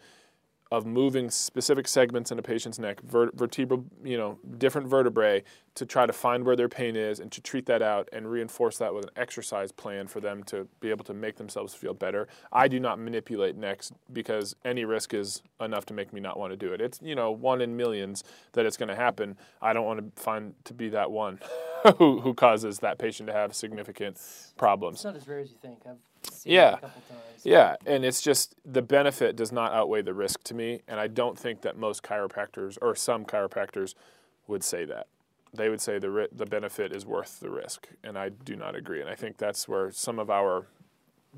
of moving specific segments in a patient's neck, vertebral, you know, different vertebrae, to try to find where their pain is and to treat that out and reinforce that with an exercise plan for them to be able to make themselves feel better. I do not manipulate necks because any risk is enough to make me not want to do it. It's you know one in millions that it's going to happen. I don't want to find to be that one who who causes that patient to have significant problems. It's not as rare as you think. I've yeah. Yeah, and it's just the benefit does not outweigh the risk to me, and I don't think that most chiropractors or some chiropractors would say that. They would say the the benefit is worth the risk, and I do not agree. And I think that's where some of our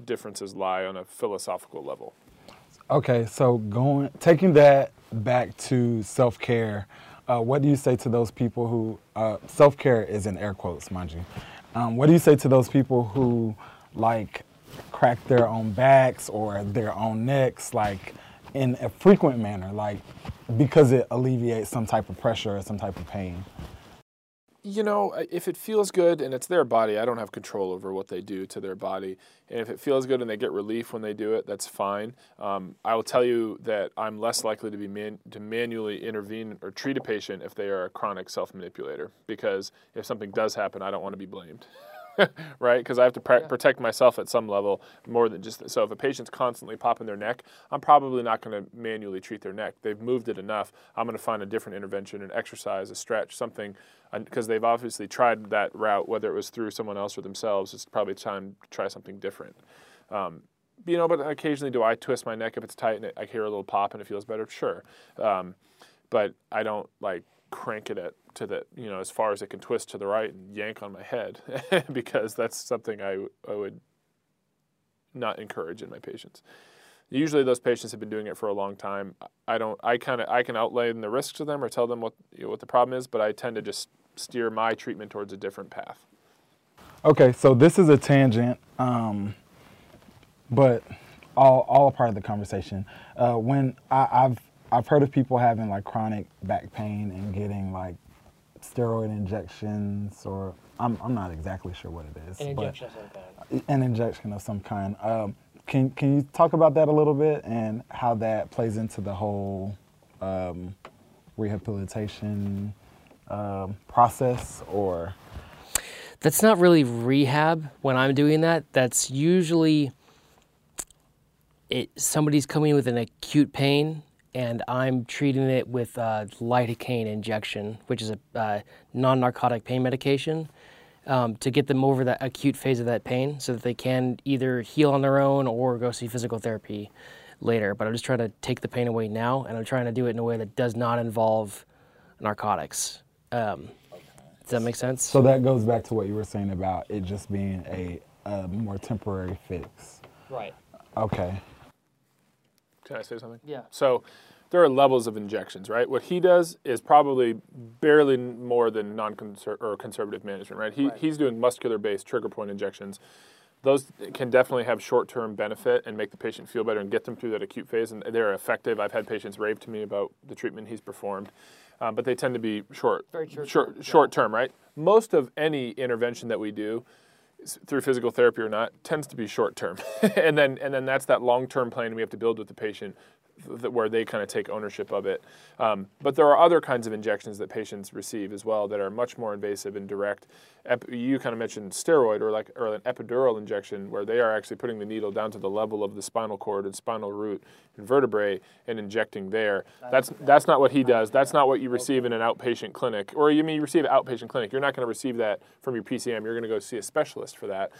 differences lie on a philosophical level. Okay, so going taking that back to self care, uh, what do you say to those people who uh, self care is in air quotes, mind you? Um, what do you say to those people who like crack their own backs or their own necks, like in a frequent manner, like because it alleviates some type of pressure or some type of pain? You know, if it feels good and it's their body, I don't have control over what they do to their body. And if it feels good and they get relief when they do it, that's fine. Um, I will tell you that I'm less likely to be man- to manually intervene or treat a patient if they are a chronic self manipulator because if something does happen, I don't want to be blamed. right? Because I have to pr- yeah. protect myself at some level more than just. So if a patient's constantly popping their neck, I'm probably not going to manually treat their neck. They've moved it enough. I'm going to find a different intervention, an exercise, a stretch, something, because they've obviously tried that route, whether it was through someone else or themselves. It's probably time to try something different. Um, you know, but occasionally, do I twist my neck if it's tight and I hear a little pop and it feels better? Sure. Um, but I don't like crank it to the you know as far as it can twist to the right and yank on my head because that's something I I would not encourage in my patients. Usually, those patients have been doing it for a long time. I don't. I kind of. I can outlay the risks to them or tell them what you know, what the problem is, but I tend to just steer my treatment towards a different path. Okay, so this is a tangent, um, but all all a part of the conversation. Uh, when I, I've I've heard of people having like chronic back pain and getting like steroid injections, or I'm I'm not exactly sure what it is. An but- injection of some kind. an injection of some kind. Um, can can you talk about that a little bit and how that plays into the whole um, rehabilitation um, process? Or That's not really rehab when I'm doing that. That's usually it. Somebody's coming in with an acute pain, and I'm treating it with uh, lidocaine injection, which is a uh, non-narcotic pain medication, um, to get them over that acute phase of that pain, so that they can either heal on their own or go see physical therapy later. But I'm just trying to take the pain away now, and I'm trying to do it in a way that does not involve narcotics. Um, does that make sense? so that goes back to what you were saying about it just being a, a more temporary fix. right. Okay. Can I say something? Yeah. So there are levels of injections, right? What he does is probably barely more than non-conservative or conservative management, right? He, Right. He's doing muscular based trigger point injections. Those can definitely have short term benefit and make the patient feel better and get them through that acute phase, and they're effective. I've had patients rave to me about the treatment he's performed, um, but they tend to be short, Very short short, yeah. short term, right? Most of any intervention that we do through physical therapy or not tends to be short term and then and then that's that long term plan we have to build with the patient where they kind of take ownership of it. Um, but there are other kinds of injections that patients receive as well that are much more invasive and direct. Ep- you kind of mentioned steroid or like or an epidural injection where they are actually putting the needle down to the level of the spinal cord and spinal root and vertebrae and injecting there. That's that's not what he does. That's not what you receive in an outpatient clinic. Or you mean you receive an outpatient clinic. You're not going to receive that from your PCM you're going to go see a specialist for that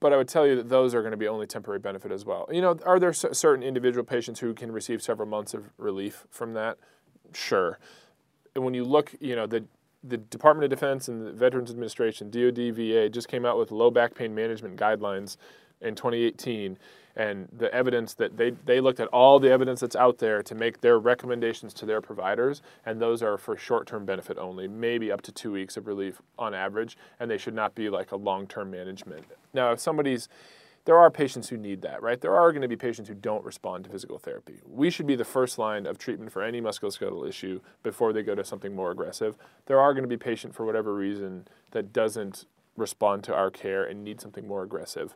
but I would tell you that those are going to be only temporary benefit as well. You know, are there cer- certain individual patients who can receive several months of relief from that? Sure. And when you look, you know, the the Department of Defense and the Veterans Administration, DoD, VA, just came out with low back pain management guidelines in 2018, and the evidence that they they looked at all the evidence that's out there to make their recommendations to their providers, and those are for short-term benefit only, maybe up to two weeks of relief on average, and they should not be like a long-term management. Now, if somebody's there are patients who need that, right? There are going to be patients who don't respond to physical therapy. We should be the first line of treatment for any musculoskeletal issue before they go to something more aggressive. There are going to be patient for whatever reason that doesn't respond to our care and need something more aggressive.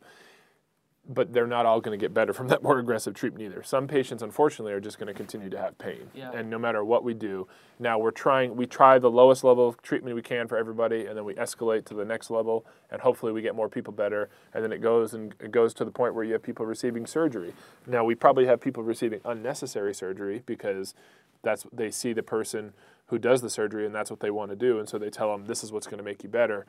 But they're not all going to get better from that more aggressive treatment either. Some patients, unfortunately, are just going to continue to have pain. Yeah. And no matter what we do, now we're trying, we try the lowest level of treatment we can for everybody, and then we escalate to the next level, and hopefully we get more people better. And then it goes and it goes to the point where you have people receiving surgery. Now we probably have people receiving unnecessary surgery because that's they see the person who does the surgery and that's what they want to do, and so they tell them this is what's going to make you better.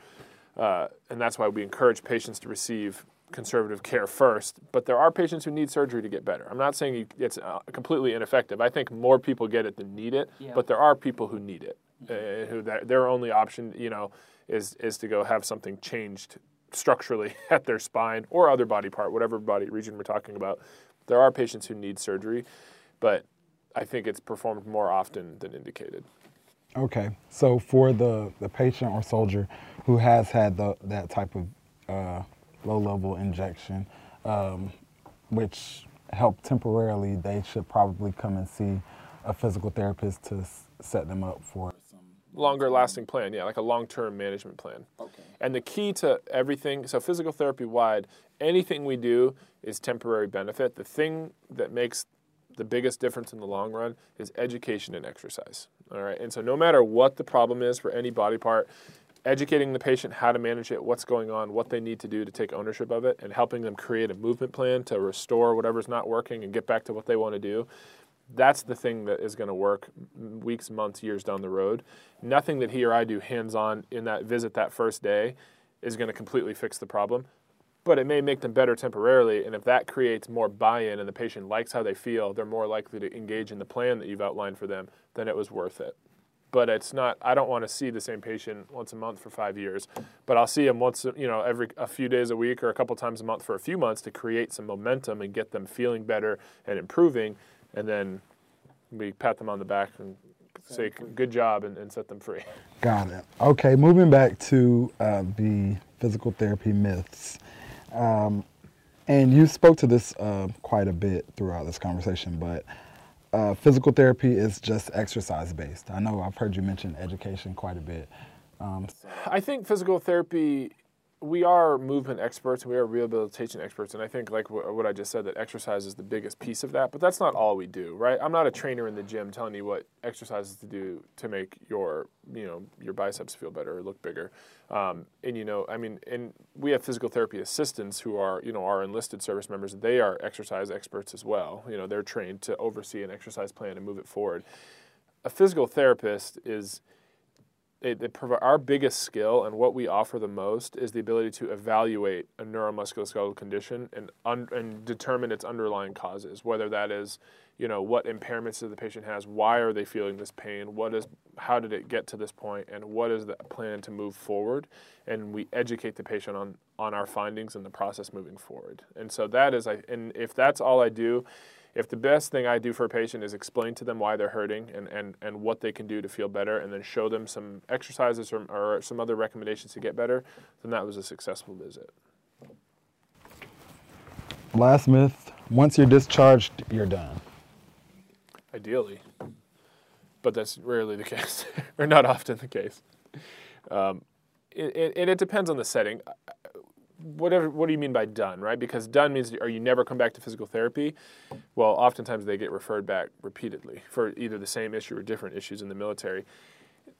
Uh, and that's why we encourage patients to receive conservative care first. But there are patients who need surgery to get better. I'm not saying you, it's uh, completely ineffective. I think more people get it than need it, Yeah. but there are people who need it, uh, who that, their only option, you know, is is to go have something changed structurally at their spine or other body part, whatever body region we're talking about. There are patients who need surgery, but I think it's performed more often than indicated. Okay, so for the, the patient or soldier who has had the, that type of uh, low level injection, um, which helped temporarily, they should probably come and see a physical therapist to s- set them up for some. longer lasting plan yeah like a long-term management plan okay. and the key to everything so physical therapy wide anything we do is temporary benefit the thing that makes the biggest difference in the long run is education and exercise all right and so no matter what the problem is for any body part educating the patient how to manage it what's going on what they need to do to take ownership of it and helping them create a movement plan to restore whatever's not working and get back to what they want to do that's the thing that is going to work weeks, months, years down the road. Nothing that he or I do hands on in that visit that first day is going to completely fix the problem, but it may make them better temporarily. And if that creates more buy in and the patient likes how they feel, they're more likely to engage in the plan that you've outlined for them, then it was worth it. But it's not. I don't want to see the same patient once a month for five years, but I'll see them once, you know, every a few days a week or a couple times a month for a few months to create some momentum and get them feeling better and improving, and then we pat them on the back and say good job and, and set them free. Got it. Okay, moving back to uh, the physical therapy myths. Um, and you spoke to this uh, quite a bit throughout this conversation, but uh, physical therapy is just exercise based. I know I've heard you mention education quite a bit. Um, I think physical therapy we are movement experts we are rehabilitation experts and i think like what i just said that exercise is the biggest piece of that but that's not all we do right? I'm not a trainer in the gym telling you what exercises to do to make your you know your biceps feel better or look bigger. Um, and you know i mean and we have physical therapy assistants who are you know our enlisted service members they are exercise experts as well. You know they're trained to oversee an exercise plan and move it forward. A physical therapist is they provide our biggest skill and what we offer the most is the ability to evaluate a neuromusculoskeletal condition and un, and determine its underlying causes whether that is you know what impairments the patient has why are they feeling this pain what is how did it get to this point and what is the plan to move forward and we educate the patient on on our findings and the process moving forward. And so that is i and if that's all i do if the best thing I do for a patient is explain to them why they're hurting and, and, and what they can do to feel better, and then show them some exercises or, or some other recommendations to get better, then that was a successful visit. Last myth once you're discharged, you're done. Ideally. But that's rarely the case, or not often the case. Um, it, it, and it depends on the setting whatever what do you mean by done right? Because done means are you never come back to physical therapy? Well oftentimes they get referred back repeatedly for either the same issue or different issues in the military.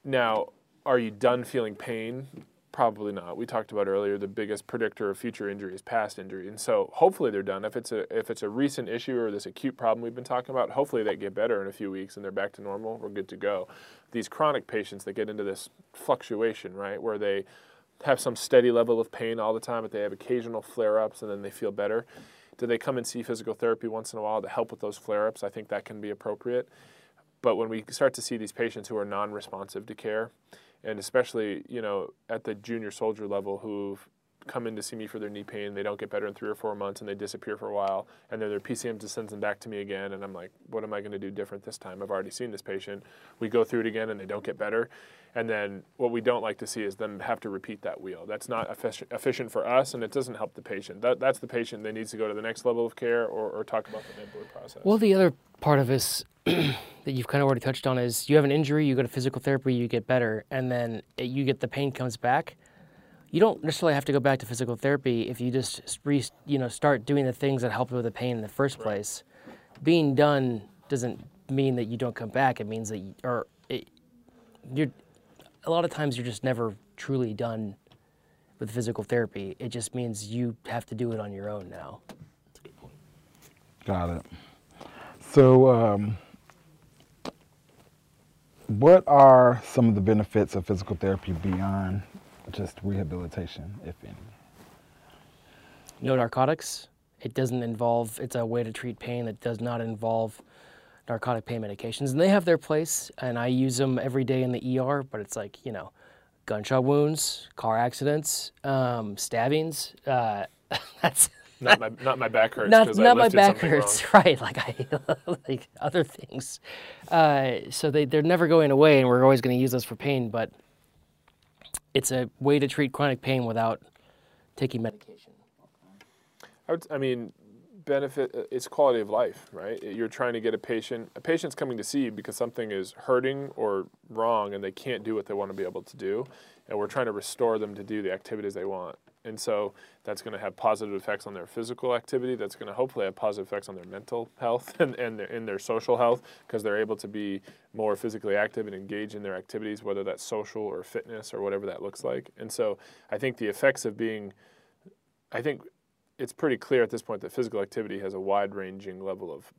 Now are you done feeling pain? Probably not. We talked about earlier the biggest predictor of future injury is past injury. And so hopefully they're done. If it's a if it's a recent issue or this acute problem we've been talking about hopefully they get better in a few weeks and they're back to normal. We're good to go. These chronic patients that get into this fluctuation right where they have some steady level of pain all the time, but they have occasional flare ups and then they feel better. Do they come and see physical therapy once in a while to help with those flare ups? I think that can be appropriate. But when we start to see these patients who are non responsive to care, and especially you know at the junior soldier level who've come in to see me for their knee pain. They don't get better in three or four months, and they disappear for a while. And then their PCM just sends them back to me again, and I'm like, what am I going to do different this time? I've already seen this patient. We go through it again, and they don't get better. And then what we don't like to see is them have to repeat that wheel. That's not efficient for us, and it doesn't help the patient. That, that's the patient that needs to go to the next level of care or, or talk about the med board process. Well, the other part of this that you've kind of already touched on is you have an injury, you go to physical therapy, you get better, and then you get the pain comes back you don't necessarily have to go back to physical therapy if you just re, you know start doing the things that help you with the pain in the first right. place. Being done doesn't mean that you don't come back. It means that you, or it, you're a lot of times you're just never truly done with physical therapy. It just means you have to do it on your own now. Got it. So, um, what are some of the benefits of physical therapy beyond just rehabilitation, if any? No narcotics. It doesn't involve, it's a way to treat pain that does not involve narcotic pain medications. And they have their place, and I use them every day in the ER, but it's like, you know, gunshot wounds, car accidents, um, stabbings. Uh, that's not my not my back hurts. Not, not my back hurts, wrong. right? Like I like other things. Uh, so they they're never going away, and we're always going to use those for pain. But it's a way to treat chronic pain without taking medication. I, would, I mean, benefit uh, it's quality of life, right? You're trying to get a patient. A patient's coming to see you because something is hurting or wrong, and they can't do what they want to be able to do, and we're trying to restore them to do the activities they want. And so that's going to have positive effects on their physical activity. That's going to hopefully have positive effects on their mental health and, and their, in their social health because they're able to be more physically active and engage in their activities, whether that's social or fitness or whatever that looks like. And so I think the effects of being, I think it's pretty clear at this point that physical activity has a wide ranging level of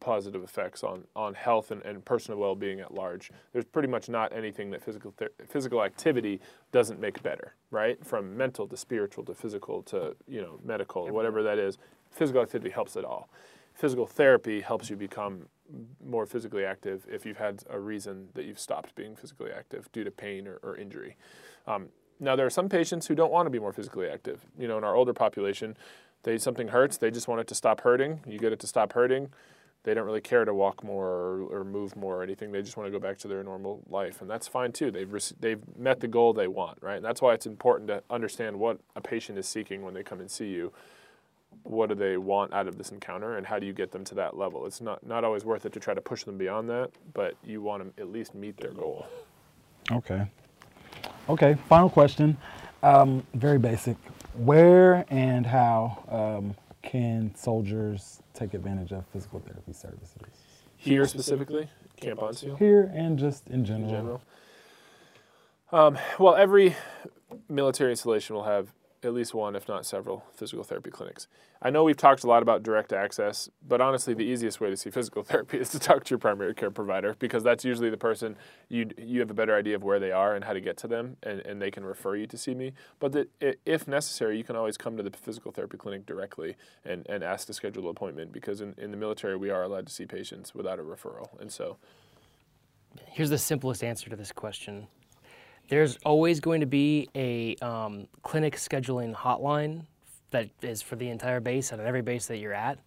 positive effects on, on health and, and personal well-being at large. There's pretty much not anything that physical physical activity doesn't make better, right? From mental to spiritual to physical to you know medical, whatever that is, physical activity helps it all. physical therapy helps you become more physically active if you've had a reason that you've stopped being physically active due to pain or, or injury. Um, now, there are some patients who don't want to be more physically active. You know, in our older population, they something hurts, they just want it to stop hurting. You get it to stop hurting. They don't really care to walk more or, or move more or anything. They just want to go back to their normal life, and that's fine too. They've they've met the goal they want, right? And that's why it's important to understand what a patient is seeking when they come and see you what do they want out of this encounter and how do you get them to that level it's not not always worth it to try to push them beyond that but you want to at least meet their goal okay okay final question um, very basic where and how um, can soldiers take advantage of physical therapy services. Here specifically? Camp Bonsfield here and just in general, in general. Um, well every military installation will have at least one, if not several, physical therapy clinics. I know we've talked a lot about direct access, but honestly, the easiest way to see physical therapy is to talk to your primary care provider because that's usually the person you you have a better idea of where they are and how to get to them, and, and they can refer you to see me. But that if necessary, you can always come to the physical therapy clinic directly and, and ask to schedule an appointment because in, in the military, we are allowed to see patients without a referral. And so, here's the simplest answer to this question there's always going to be a um, clinic scheduling hotline that is for the entire base and every base that you're at.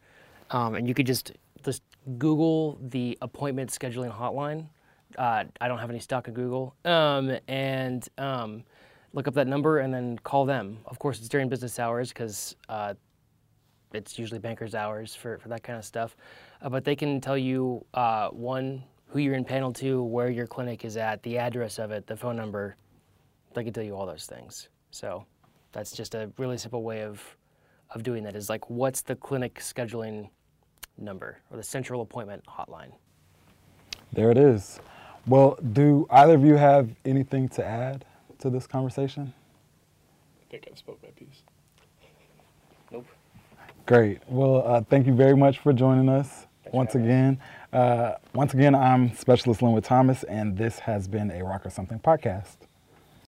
Um, and you could just just Google the appointment scheduling hotline. Uh, I don't have any stock in Google. Um, and um, look up that number and then call them. Of course, it's during business hours because uh, it's usually bankers' hours for, for that kind of stuff. Uh, but they can tell you uh, one who you're in panel to, where your clinic is at, the address of it, the phone number. They can tell you all those things. So that's just a really simple way of, of doing that is like, what's the clinic scheduling number or the central appointment hotline? There it is. Well, do either of you have anything to add to this conversation? I think I've spoke my piece. Nope. Great. Well, uh, thank you very much for joining us Thanks once again. Uh, once again, I'm Specialist Lynnwood Thomas, and this has been a Rock or Something podcast.